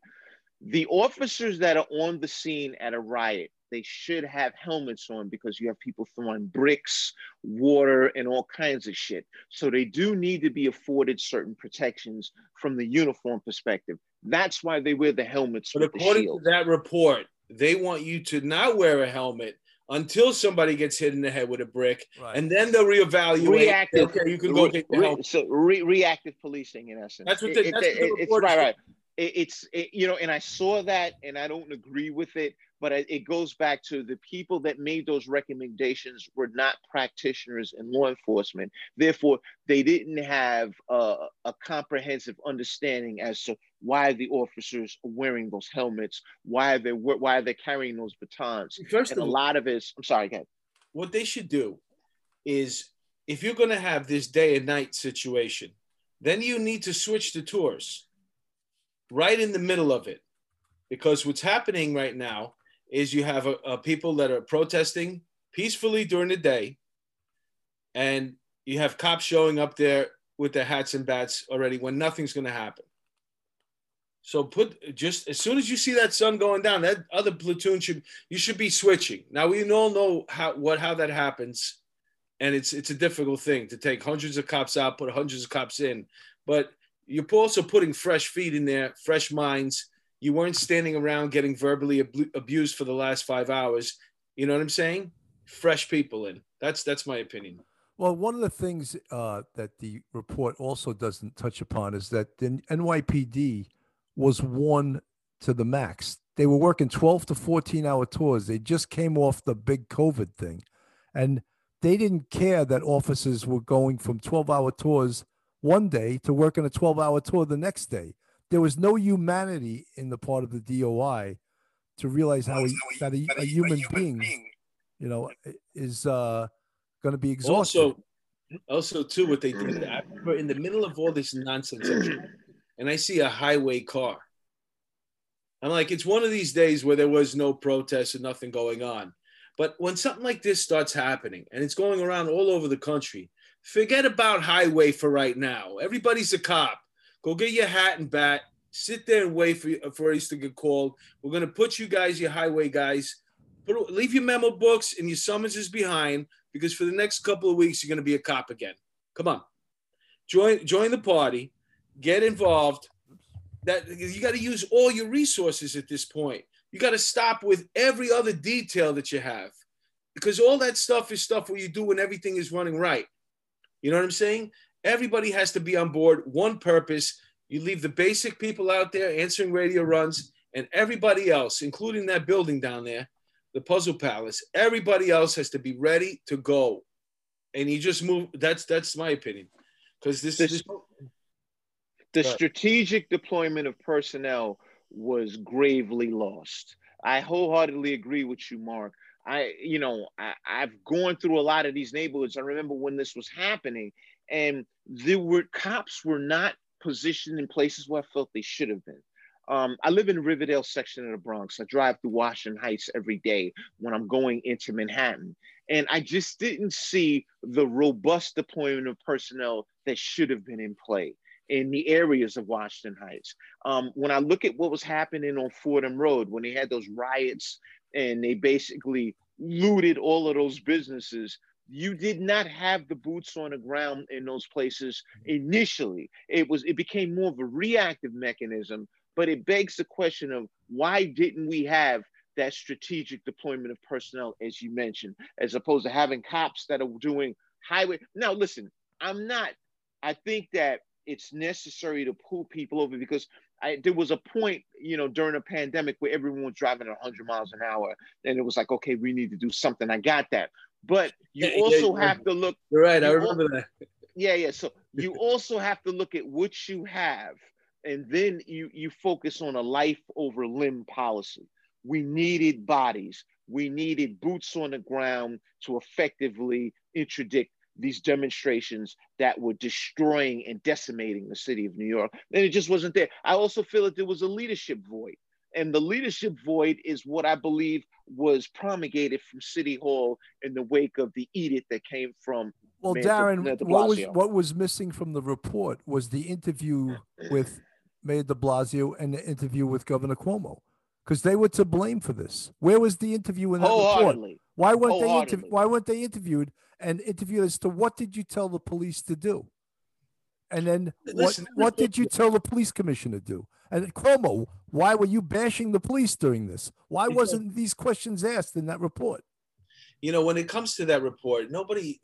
The officers that are on the scene at a riot, they should have helmets on because you have people throwing bricks, water, and all kinds of shit. So they do need to be afforded certain protections from the uniform perspective. That's why they wear the helmets But according to that report, they want you to not wear a helmet until somebody gets hit in the head with a brick, Right. and then they'll reevaluate. Reactive. Okay, you can go Re- get the re- helmet. so re- reactive policing in essence. That's what It- the- it- that's what the it- it's right, right. It- it's it, you know, and I saw that, and I don't agree with it, but it goes back to the people that made those recommendations were not practitioners in law enforcement. Therefore, they didn't have a, a comprehensive understanding as to why the officers are wearing those helmets, why they why they're carrying those batons, First and a lot of it. I'm sorry, again. what they should do is if you're going to have this day and night situation, then you need to switch the tours right in the middle of it. Because what's happening right now is you have uh uh, people that are protesting peacefully during the day, and you have cops showing up there with their hats and bats already when nothing's going to happen. So put just as soon as you see that sun going down, that other platoon should you should be switching. Now we all know how what how that happens, and it's it's a difficult thing to take hundreds of cops out, put hundreds of cops in, but you're also putting fresh feet in there, fresh minds. You weren't standing around getting verbally abu- abused for the last five hours. You know what I'm saying? Fresh people in. That's that's my opinion. Well, one of the things uh, that the report also doesn't touch upon is that the NYPD was worn to the max. They were working 12 to 14 hour tours. They just came off the big COVID thing. And they didn't care that officers were going from 12 hour tours one day to working a 12 hour tour the next day. There was no humanity in the part of the DOI to realize how, a, that a, a human being, you know, is uh, going to be exhausted. Also, also too, what they did. I remember in the middle of all this nonsense, and I see a highway car. I'm like, it's one of these days where there was no protest and nothing going on. But when something like this starts happening and it's going around all over the country, forget about highway for right now. Everybody's a cop. Go get your hat and bat sit there and wait for for us to get called. We're gonna put you guys, your highway guys, put leave your memo books and your summonses behind because for the next couple of weeks you're gonna be a cop again. Come on, join join the party, get involved. That you got to use all your resources at this point. You got to stop with every other detail that you have because all that stuff is stuff where you do when everything is running right. You know what I'm saying? Everybody has to be on board, one purpose. You leave the basic people out there answering radio runs, and everybody else, including that building down there, the Puzzle Palace, everybody else has to be ready to go. And you just move. That's that's my opinion, because this, this the strategic deployment of personnel was gravely lost. I wholeheartedly agree with you, Mark. I, you know, I, I've gone through a lot of these neighborhoods. I remember when this was happening, and there were cops were not positioned in places where I felt they should have been. Um, I live in the Riverdale section of the Bronx. I drive through Washington Heights every day when I'm going into Manhattan. And I just didn't see the robust deployment of personnel that should have been in play in the areas of Washington Heights. Um, when I look at what was happening on Fordham Road, when they had those riots and they basically looted all of those businesses, you did not have the boots on the ground in those places initially. It was it became more of a reactive mechanism, but it begs the question of why didn't we have that strategic deployment of personnel, as you mentioned, as opposed to having cops that are doing highway. Now, listen, I'm not. I think that it's necessary to pull people over because I, there was a point, you know, during a pandemic where everyone was driving at 100 miles an hour, and it was like, okay, we need to do something. I got that, but you also yeah. have to look. you're right. I you remember that. Yeah, yeah. So you also have to look at what you have, and then you you focus on a life over limb policy. We needed bodies. We needed boots on the ground to effectively interdict these demonstrations that were destroying and decimating the city of New York. And it just wasn't there. I also feel that there was a leadership void. And the leadership void is what I believe was promulgated from City Hall in the wake of the edict that came from Well, Mayor Darren, Mayor de what was what was missing from the report was the interview with Mayor De Blasio and the interview with Governor Cuomo, because they were to blame for this. Where was the interview in that report? Why weren't they inter- Why weren't they interviewed and interviewed as to what did you tell the police to do? And then Listen, what what did you tell the police commissioner to do? And Cuomo, why were you bashing the police during this? Why wasn't these questions asked in that report? you know, when it comes to that report, nobody.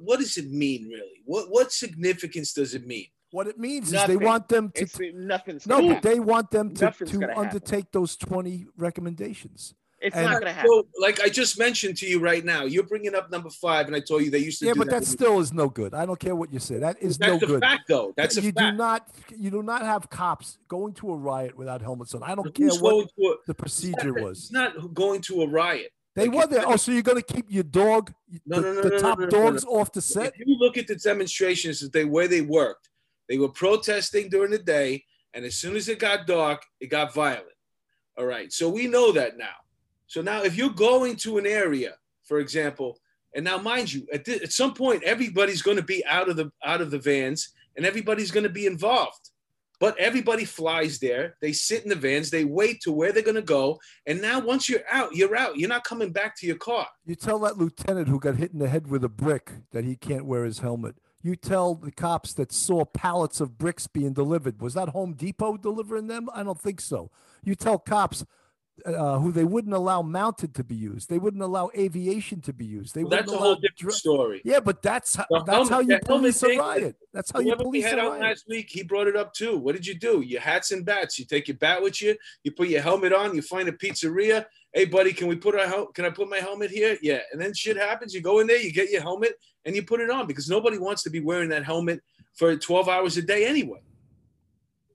What does it mean, really? What what significance does it mean? What it means is they want them to It's nothing's No, but happen. they want them to, Nothing's to gonna happen. undertake those 20 recommendations. It's and- not gonna happen. So, like I just mentioned to you right now, you're bringing up number five, and I told you they used to. Yeah, do but that with- still is no good. I don't care what you say. That is that's no a good. fact, though. That's a you fact. do not you do not have cops going to a riot without helmets on. I don't care what a, the procedure it's was. not going to a riot. They like were there. Oh, so you're going to keep your dog, No, the, no, no, the no, no, top no, no, dogs no. off the set? If you look at the demonstrations that they where they worked, they were protesting during the day, and as soon as it got dark, it got violent. All right, so we know that now. So now, if you're going to an area, for example, and now mind you, at, at some point, everybody's going to be out of the out of the vans, and everybody's going to be involved. But everybody flies there. They sit in the vans. They wait to where they're going to go. And now, once you're out, you're out. You're not coming back to your car. You tell that lieutenant who got hit in the head with a brick that he can't wear his helmet. You tell the cops that saw pallets of bricks being delivered. Was that Home Depot delivering them? I don't think so. You tell cops uh, who they wouldn't allow mounted to be used. They wouldn't allow aviation to be used. They Well, that's a whole different dr- story. Yeah, but that's how, that's how you helmet police a riot. That's how you Whoever we police had a out riot. last week, he brought it up too. What did you do? Your hats and bats. You take your bat with you. You put your helmet on. You find a pizzeria. Hey, buddy, can we put our hel- can I put my helmet here? Yeah. And then shit happens. You go in there. You get your helmet and you put it on because nobody wants to be wearing that helmet for 12 hours a day anyway.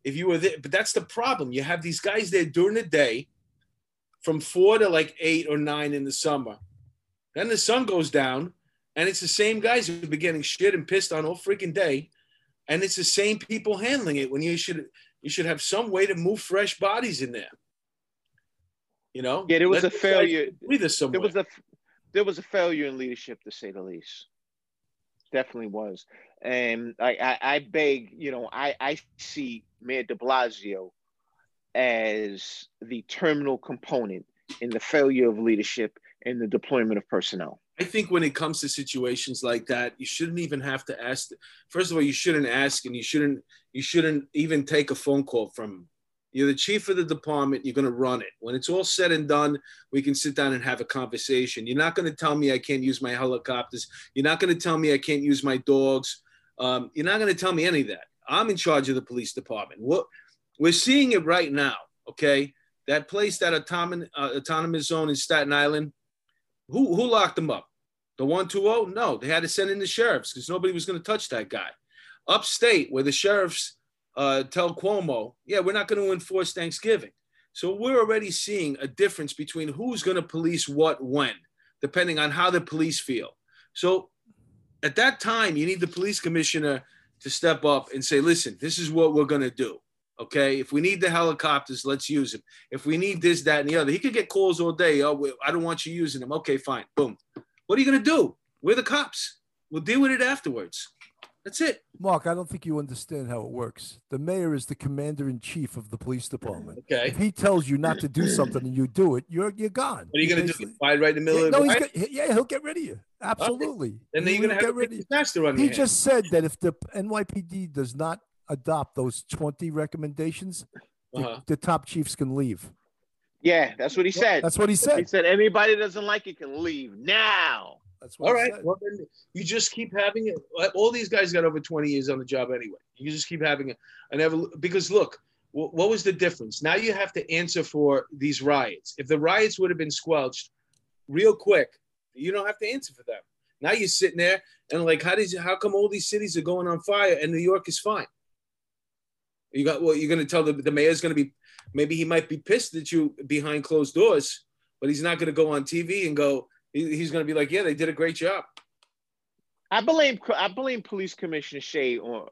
If you were there, but that's the problem. You have these guys there during the day, from four to like eight or nine in the summer. Then the sun goes down, and it's the same guys who've been getting shit and pissed on all freaking day, and it's the same people handling it. When you should you should have some way to move fresh bodies in there. You know? Yeah, there was Let a failure. Somewhere. There was a there was a failure in leadership, to say the least. Definitely was, and I I, I beg, you know, I I see Mayor De Blasio as the terminal component in the failure of leadership and the deployment of personnel. I think when it comes to situations like that, you shouldn't even have to ask. First of all, you shouldn't ask, and you shouldn't you shouldn't even take a phone call from. You're the chief of the department. You're going to run it. When it's all said and done, we can sit down and have a conversation. You're not going to tell me I can't use my helicopters. You're not going to tell me I can't use my dogs. Um, you're not going to tell me any of that. I'm in charge of the police department. What we're seeing it right now. Okay, that place, that autonomous, uh, autonomous zone in Staten Island. Who who locked them up? The 120? No, they had to send in the sheriffs because nobody was going to touch that guy. Upstate, where the sheriffs uh, tell Cuomo, yeah, we're not going to enforce Thanksgiving. So we're already seeing a difference between who's going to police what when, depending on how the police feel. So at that time, you need the police commissioner to step up and say, listen, this is what we're going to do. Okay. If we need the helicopters, let's use them. If we need this, that, and the other, he could get calls all day. Oh, I don't want you using them. Okay, fine. Boom. What are you going to do? We're the cops. We'll deal with it afterwards. That's it. Mark, I don't think you understand how it works. The mayor is the commander in chief of the police department. Okay. If he tells you not to do something and you do it, you're you're gone. What are you going to do? Get fired right in the middle yeah, of no, the he's night? got, yeah, he'll get rid of you. Absolutely. And then He you're going to have get a rid of you. disaster on He your hands. just said that if the NYPD does not adopt those 20 recommendations, the, Uh-huh. the top chiefs can leave. Yeah, that's what he said. That's what he said. He said. said anybody that doesn't like it can leave now. That's what All he right. said. Well, then you just keep having it. All these guys got over 20 years on the job anyway. You just keep having it. I never because look, what was the difference? Now you have to answer for these riots. If the riots would have been squelched real quick, you don't have to answer for them. Now you're sitting there and like, how does how come all these cities are going on fire and New York is fine? You got well, you're gonna tell the, the mayor's gonna be maybe he might be pissed at you behind closed doors, but he's not gonna go on TV and go, he- he's gonna be like, Yeah, they did a great job. I blame I blame Police Commissioner Shea on,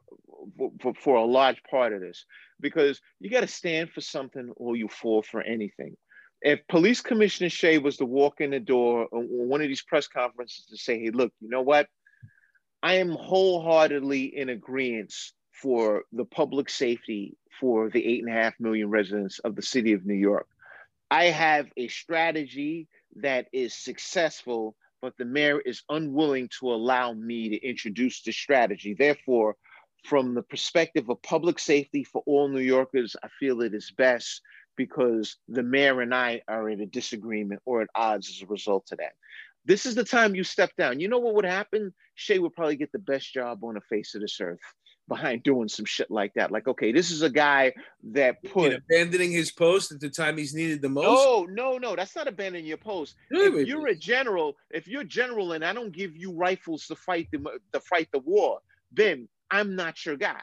for, for a large part of this because you got to stand for something or you fall for anything. If Police Commissioner Shea was to walk in the door on one of these press conferences to say, "Hey, look, you know what? I am wholeheartedly in agreement for the public safety for the eight and a half million residents of the city of New York. I have a strategy that is successful but the mayor is unwilling to allow me to introduce the strategy. Therefore, from the perspective of public safety for all New Yorkers, I feel it is best because the mayor and I are in a disagreement or at odds as a result of that. This is the time you step down. You know what would happen? Shea would probably get the best job on the face of this earth behind doing some shit like that. Like, okay, this is a guy that put abandoning his post at the time he's needed the most. no, no, no. That's not abandoning your post. Really? If you're a general, if you're a general, and I don't give you rifles to fight the to fight the war, then I'm not your guy.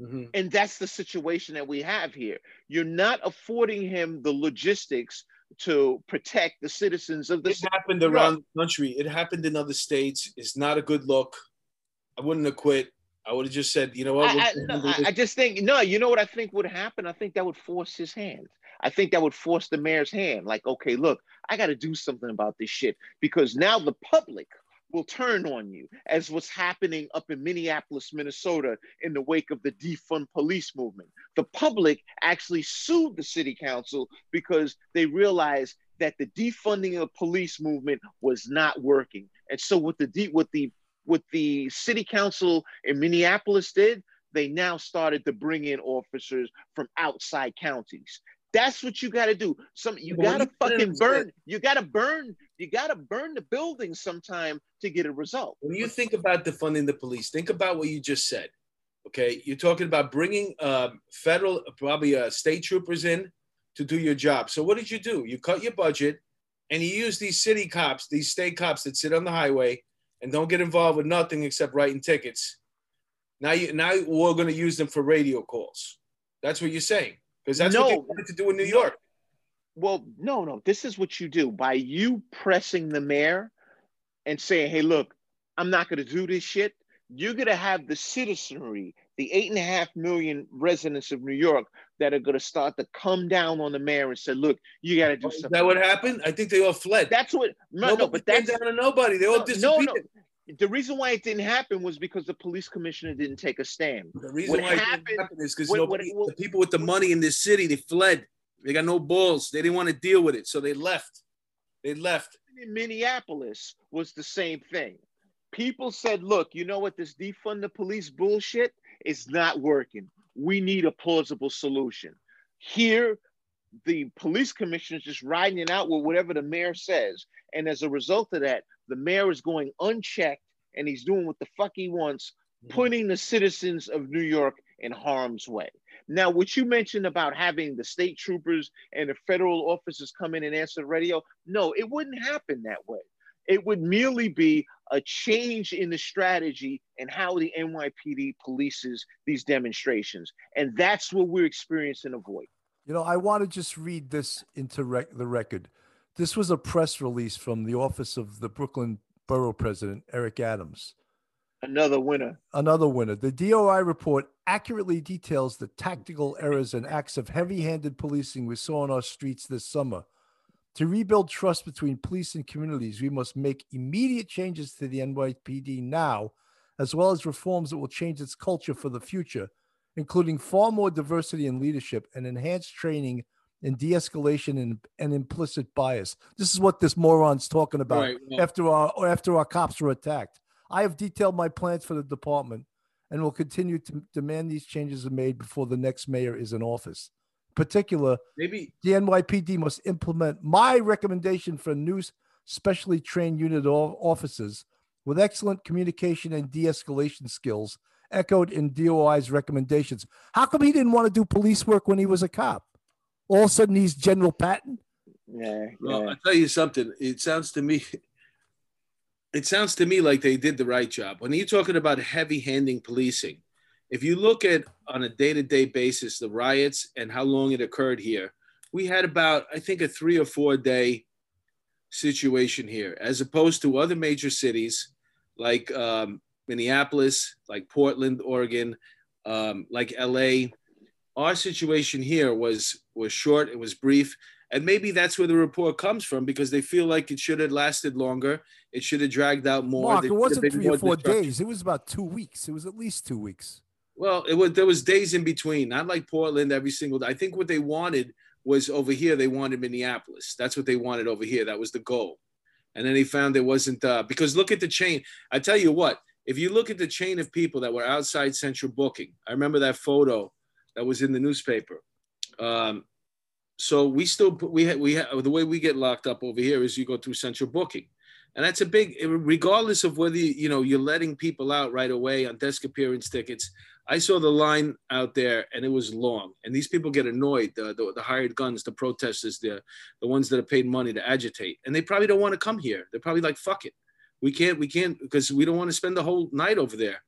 Mhm. And that's the situation that we have here. You're not affording him the logistics to protect the citizens of the It happened around the country. It happened in other states. It's not a good look. I wouldn't have quit. I would have just said, you know what? I, I, no. I just think no. You know what I think would happen? I think that would force his hand. I think that would force the mayor's hand. Like, okay, look, I got to do something about this shit because now the public will turn on you, as what's happening up in Minneapolis, Minnesota, in the wake of the defund police movement. The public actually sued the city council because they realized that the defunding of the police movement was not working. And so, what the de- what the what the city council in Minneapolis did, they now started to bring in officers from outside counties. That's what you got to do. Some you got to fucking in- burn. You got to burn. You got to burn the building sometime to get a result. when you think about defunding the police, think about what you just said. Okay, you're talking about bringing um, federal, probably uh, state troopers in to do your job. So what did you do? You cut your budget, and you use these city cops, these state cops that sit on the highway and don't get involved with nothing except writing tickets. Now you now we're going to use them for radio calls. That's what you're saying because that's what they wanted to do in New York. Well, no, no. This is what you do by you pressing the mayor and saying, "Hey, look, I'm not going to do this shit." You're going to have the citizenry, the eight and a half million residents of New York, that are going to start to come down on the mayor and say, "Look, you got to do Is something." that what happened? I think they all fled. That's what. No, Nobody no, but that's down to nobody. They all no, disappeared. no, no. The reason why it didn't happen was because the police commissioner didn't take a stand. The reason What why it happened- didn't happen is because what- what- nobody, what- the people with the money in this city, they fled. They got no balls. They didn't want to deal with it, so they left. They left. In Minneapolis was the same thing. People said, "Look, you know what? This defund the police bullshit is not working. We need a plausible solution." Here, the police commissioner is just riding it out with whatever the mayor says, and as a result of that, the mayor is going unchecked and he's doing what the fuck he wants, mm-hmm. putting the citizens of New York in harm's way. Now, what you mentioned about having the state troopers and the federal officers come in and answer the radio, no, it wouldn't happen that way. It would merely be a change in the strategy and how the NYPD polices these demonstrations. And that's what we're experiencing a void. You know, I want to just read this into rec- the record. This was a press release from the office of the Brooklyn Borough President, Eric Adams. Another winner. Another winner. The DOI report accurately details the tactical errors and acts of heavy handed policing we saw on our streets this summer. To rebuild trust between police and communities, we must make immediate changes to the NYPD now, as well as reforms that will change its culture for the future, including far more diversity in leadership and enhanced training in de escalation and, and implicit bias. This is what this moron's talking about Right, yeah. after, our, after our cops were attacked. I have detailed my plans for the department and will continue to demand these changes are made before the next mayor is in office. In particular, Maybe the NYPD must implement my recommendation for new specially trained unit officers with excellent communication and de-escalation skills echoed in DOI's recommendations. How come he didn't want to do police work when he was a cop? All of a sudden he's General Patton? Yeah, Well. I'll tell you something. It sounds to me, it sounds to me like they did the right job. When you're talking about heavy handing policing, if you look at on a day to day basis the riots and how long it occurred here, we had about, I think, a three or four day situation here, as opposed to other major cities like um, Minneapolis, like Portland, Oregon, um, like LA. Our situation here was was short. It was brief. And maybe that's where the report comes from because they feel like it should have lasted longer. It should have dragged out more. Mark, it wasn't three or four days. It was about two weeks. It was at least two weeks. Well, it was there was days in between, not like Portland every single day. I think what they wanted was over here. They wanted Minneapolis. That's what they wanted over here. That was the goal. And then they found there wasn't uh, because look at the chain. I tell you what, if you look at the chain of people that were outside Central Booking, I remember that photo that was in the newspaper. Um, so we still we ha- we ha- the way we get locked up over here is you go through Central Booking, and that's a big regardless of whether you know you're letting people out right away on desk appearance tickets. I saw the line out there and it was long, and these people get annoyed. The, the, the hired guns, the protesters, the the ones that are paid money to agitate, and they probably don't want to come here. They're probably like, "Fuck it, we can't, we can't," because we don't want to spend the whole night over there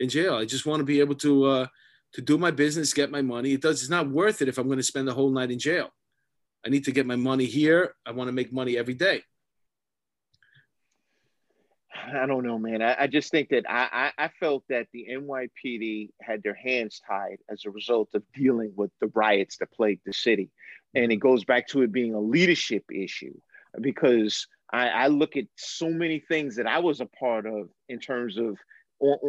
in jail. I just want to be able to uh, to do my business, get my money. It does. It's not worth it if I'm going to spend the whole night in jail. I need to get my money here. I want to make money every day. I don't know, man. I, I just think that I, I, I felt that the NYPD had their hands tied as a result of dealing with the riots that plagued the city. And it goes back to it being a leadership issue because I, I look at so many things that I was a part of in terms of,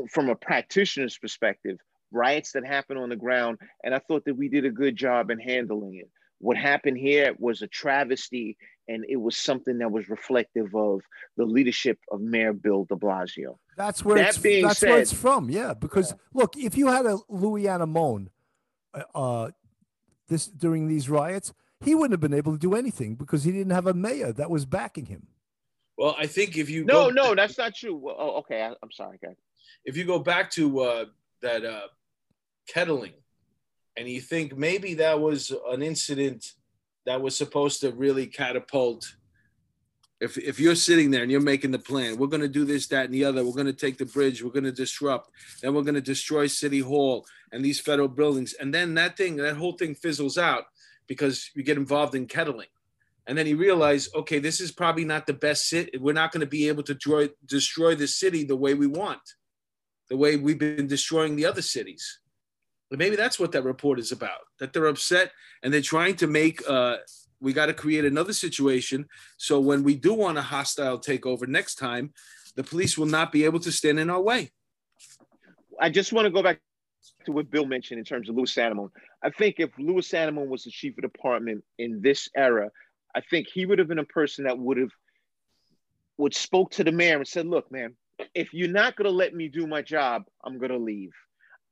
from a practitioner's perspective, riots that happened on the ground. And I thought that we did a good job in handling it. What happened here was a travesty and it was something that was reflective of the leadership of Mayor Bill de Blasio. That's where That it's being that's where it's from. Yeah, because look, if you had a Louis Anemone, uh, uh, this during these riots, he wouldn't have been able to do anything because he didn't have a mayor that was backing him. Well, I think if you No, go, no, that's not true. Well, oh, okay, I, I'm sorry, guys. if you go back to uh, that uh, kettling, and you think maybe that was an incident that was supposed to really catapult. If, if you're sitting there and you're making the plan, we're going to do this, that, and the other. We're going to take the bridge. We're going to disrupt. Then we're going to destroy City Hall and these federal buildings. And then that thing, that whole thing fizzles out because you get involved in kettling. And then you realize, okay, this is probably not the best sit. We're not going to be able to destroy, destroy the city the way we want, the way we've been destroying the other cities. Maybe that's what that report is about. That they're upset and they're trying to make. Uh, we got to create another situation so when we do want a hostile takeover next time, the police will not be able to stand in our way. I just want to go back to what Bill mentioned in terms of Louis Anemone. I think if Louis Anemone was the chief of department in this era, I think he would have been a person that would have would spoke to the mayor and said, "Look, man, if you're not going to let me do my job, I'm going to leave.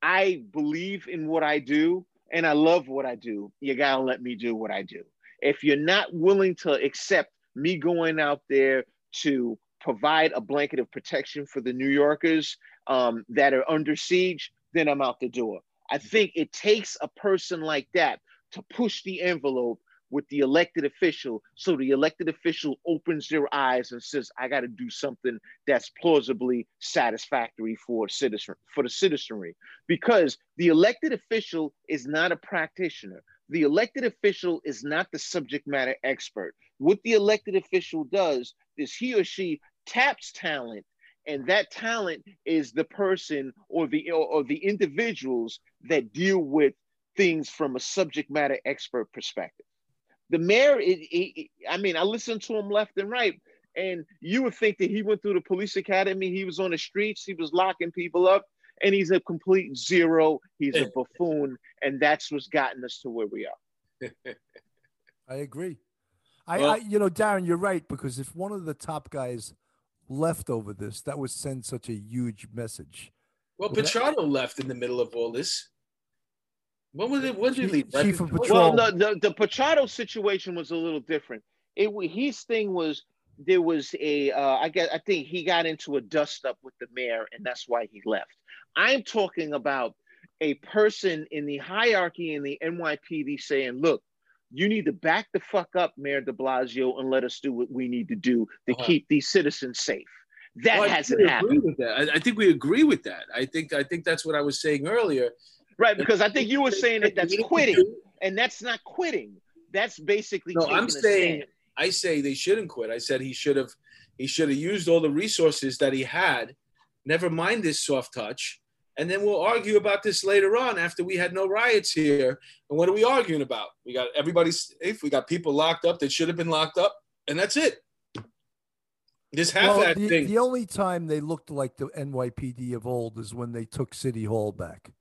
I believe in what I do and I love what I do. You got to let me do what I do. If you're not willing to accept me going out there to provide a blanket of protection for the New Yorkers um, that are under siege, then I'm out the door. I think it takes a person like that to push the envelope with the elected official. So the elected official opens their eyes and says i got to do something that's plausibly satisfactory for citizen for the citizenry. Because the elected official is not a practitioner. The elected official is not the subject matter expert. What the elected official does is he or she taps talent and that talent is the person or the or, or the individuals that deal with things from a subject matter expert perspective the mayor, I mean, I listened to him left and right, and you would think that he went through the police academy, he was on the streets, he was locking people up, and he's a complete zero. He's a buffoon, and that's what's gotten us to where we are. I agree. I, well, I, you know, Darren, you're right because if one of the top guys left over this, that would send such a huge message. Well, Pichardo left in the middle of all this. What was it? What did he leave? Chief of Patrol. Well, the, the the Pichardo situation was a little different. It his thing was there was a uh, I guess I think he got into a dust up with the mayor, and that's why he left. I'm talking about a person in the hierarchy in the NYPD saying, "Look, you need to back the fuck up, Mayor De Blasio, and let us do what we need to do to uh-huh. keep these citizens safe." That well, hasn't happened. With that. I, I think we agree with that. I think I think that's what I was saying earlier Right, because I think you were saying that that's quitting, and that's not quitting. That's basically no. I'm saying I say they shouldn't quit. I said he should have he should have used all the resources that he had. Never mind this soft touch, and then we'll argue about this later on after we had no riots here. And what are we arguing about? We got everybody safe. We got people locked up that should have been locked up, and that's it. This half well, the, thing. The only time they looked like the NYPD of old is when they took City Hall back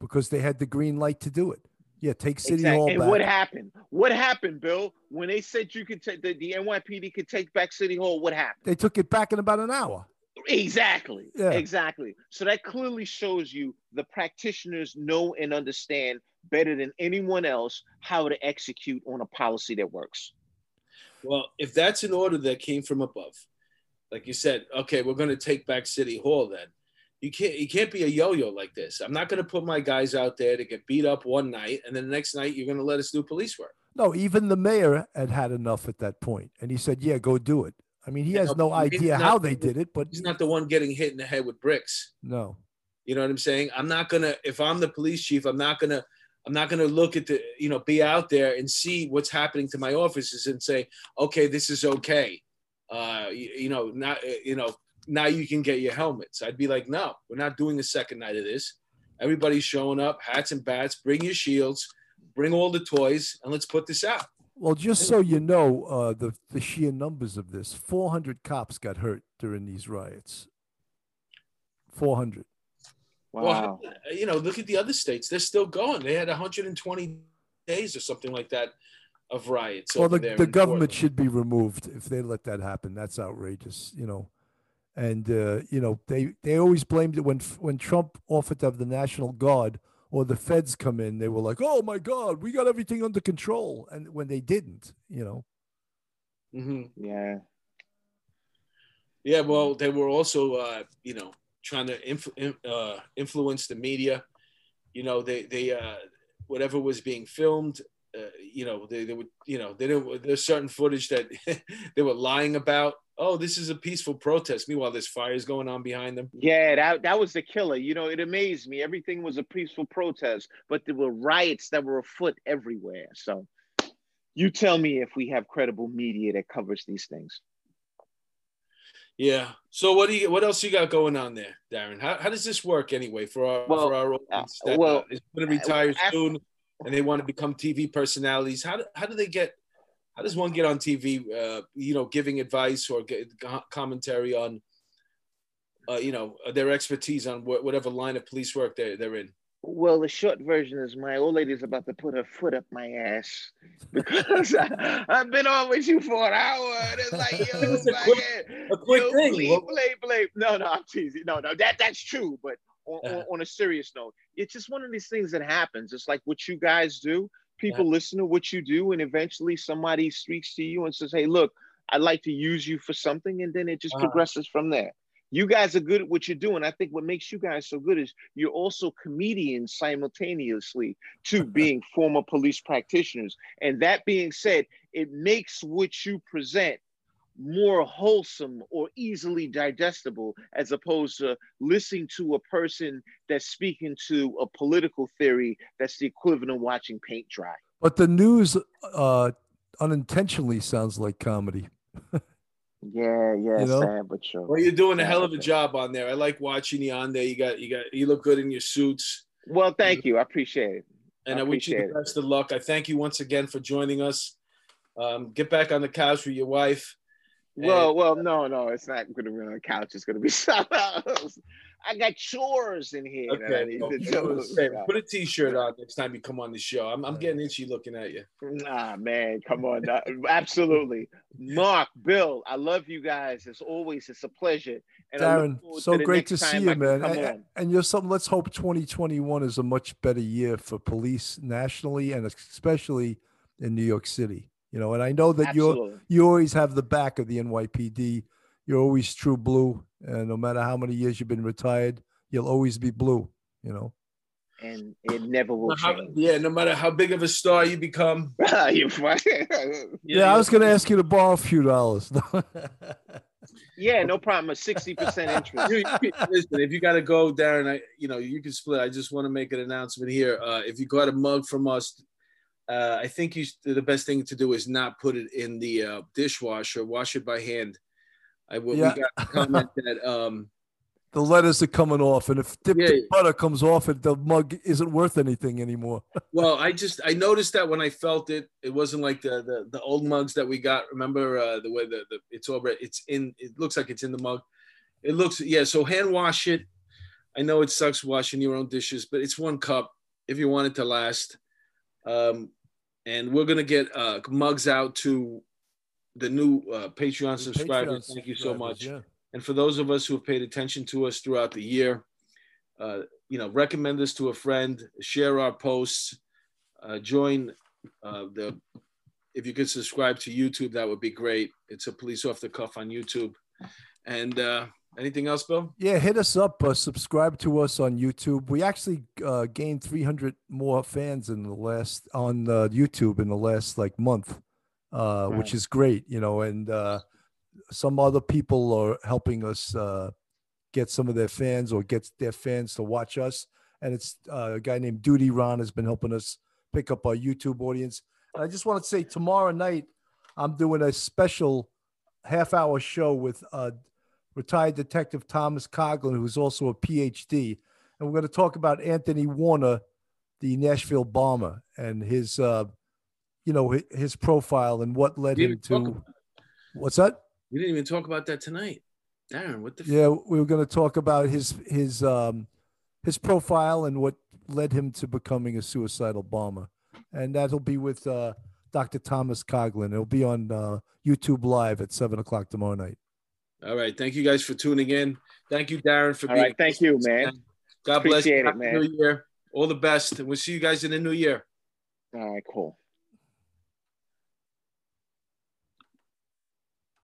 because they had the green light to do it. Yeah, take City exactly. Hall and back. what happened? What happened, Bill? When they said you could take the, the NYPD could take back City Hall, what happened? They took it back in about an hour. Exactly. Yeah. Exactly. So that clearly shows you the practitioners know and understand better than anyone else how to execute on a policy that works. Well, if that's an order that came from above, like you said, okay, we're going to take back City Hall then you can't you can't be a yo-yo like this. I'm not going to put my guys out there to get beat up one night and then the next night you're going to let us do police work. No, even the mayor had had enough at that point, and he said, "Yeah, go do it." I mean, he has no, no idea how they did it, but he's not the one getting hit in the head with bricks. No, you know what I'm saying. I'm not gonna. If I'm the police chief, I'm not gonna. I'm not gonna look at the. You know, be out there and see what's happening to my officers and say, okay, this is okay. Uh, you, you know, not. You know, now you can get your helmets. I'd be like, no, we're not doing the second night of this. Everybody's showing up, hats and bats, bring your shields, bring all the toys, and let's put this out. Well, just so you know, uh, the the sheer numbers of this: 400 cops got hurt during these riots. 400. Wow. Well, you know, look at the other states; they're still going. They had 120 days or something like that of riots. Well, the, the government should be removed if they let that happen. That's outrageous. You know, and uh, you know they they always blamed it when when Trump offered to have the National Guard or the feds come in. They were like, "Oh my God, we got everything under control," and when they didn't, you know. Mm-hmm. Yeah. Yeah. Well, they were also, uh, you know, trying to influ- uh, influence the media. You know, they they uh, whatever was being filmed. Uh, you know, they, they would, you know, they didn't, there's certain footage that they were lying about oh, this is a peaceful protest. Meanwhile, there's fires going on behind them. Yeah, that, that was the killer. You know, it amazed me. Everything was a peaceful protest, but there were riots that were afoot everywhere. So you tell me if we have credible media that covers these things. Yeah. So what do you what else you got going on there, Darren? How, how does this work anyway for our well, for our audience that uh, well, is going to retire uh, soon and they want to become TV personalities? How do, how do they get how does one get on TV, uh, you know, giving advice or get commentary on, uh, you know, their expertise on wh- whatever line of police work they're, they're in? Well, the short version is my old lady's about to put her foot up my ass because I, have been on with you for an hour. And it's like, yo, it's a quick, a quick yo, thing. Bleep, bleep, bleep. No, no, I'm teasing. No, no, that that's true. But on, on, on, a serious note, it's just one of these things that happens. It's like what you guys do. People yeah. listen to what you do, and eventually somebody speaks to you and says, "Hey, look, I'd like to use you for something," and then it just uh-huh. progresses from there you guys are good at what you're doing. I think what makes you guys so good is you're also comedians simultaneously to being former police practitioners. And that being said, it makes what you present more wholesome or easily digestible as opposed to listening to a person that's speaking to a political theory that's the equivalent of watching paint dry. But the news uh, unintentionally sounds like comedy. Yeah, yeah, you know? sad but true. Well, you're doing a hell of a job on there. I like watching you on there. You got, you got, you look good in your suits. Well, thank you. I appreciate it. And I, I wish you the best it. of luck. I thank you once again for joining us. Um, get back on the couch with your wife. Well, well, no, no, it's not going to be on the couch. It's going to be something else. I got chores in here. Okay, okay. put a t-shirt on next time you come on the show. I'm, I'm getting itchy looking at you. Nah, man, come on. absolutely. Mark, Bill, I love you guys. As always, it's a pleasure. And Darren, so great to see you, man. And, and, you're something. Let's hope 2021 is a much better year for police nationally and especially in New York City. You know, and I know that you you always have the back of the NYPD. You're always true blue, and no matter how many years you've been retired, you'll always be blue. You know, and it never will how, change. Yeah, no matter how big of a star you become. You're yeah, I was going to ask you to borrow a few dollars. yeah, no problem. A sixty percent interest. Listen, if you got to go, Darren, I you know you can split. I just want to make an announcement here. Uh, if you got a mug from us, uh, I think you the best thing to do is not put it in the uh, dishwasher. Wash it by hand. I we got a comment that um, the letters are coming off, and if dipped yeah. butter comes off it, the mug isn't worth anything anymore. well, I just I noticed that when I felt it, it wasn't like the the, the old mugs that we got. Remember uh, the way the, the it's over. It's in. It looks like it's in the mug. It looks yeah. So hand wash it. I know it sucks washing your own dishes, but it's one cup if you want it to last. Um, and we're gonna get uh, mugs out to the new uh, Patreon subscribers. Patreon Thank you so much. Yeah. And for those of us who have paid attention to us throughout the year, uh, you know, recommend this to a friend, share our posts, uh, join uh, the. If you could subscribe to YouTube, that would be great. It's a police off the cuff on YouTube. And uh, Anything else, Bill? Yeah, hit us up. Uh, subscribe to us on YouTube. We actually uh, gained 300 more fans in the last on uh, YouTube in the last like month, uh, right. which is great. You know, and uh, some other people are helping us uh, get some of their fans or get their fans to watch us. And it's uh, a guy named Duty Ron has been helping us pick up our YouTube audience. And I just want to say tomorrow night I'm doing a special half hour show with uh, retired Detective Thomas Coughlin, who's also a PhD. And we're going to talk about Anthony Warner, the Nashville bomber, and his, uh, you know, his profile and what led him to. What's that? We didn't even talk about that tonight. Darren, what the? Yeah, f- we were going to talk about his his um, his profile and what led him to becoming a suicidal bomber, and that'll be with uh, Dr. Thomas Coughlin. It'll be on uh, YouTube Live at seven o'clock tomorrow night. All right. Thank you guys for tuning in. Thank you, Darren, for All being. Right, thank you, man. God Appreciate bless you. It, man. New year. All the best. And we'll see you guys in the new year. All right, cool.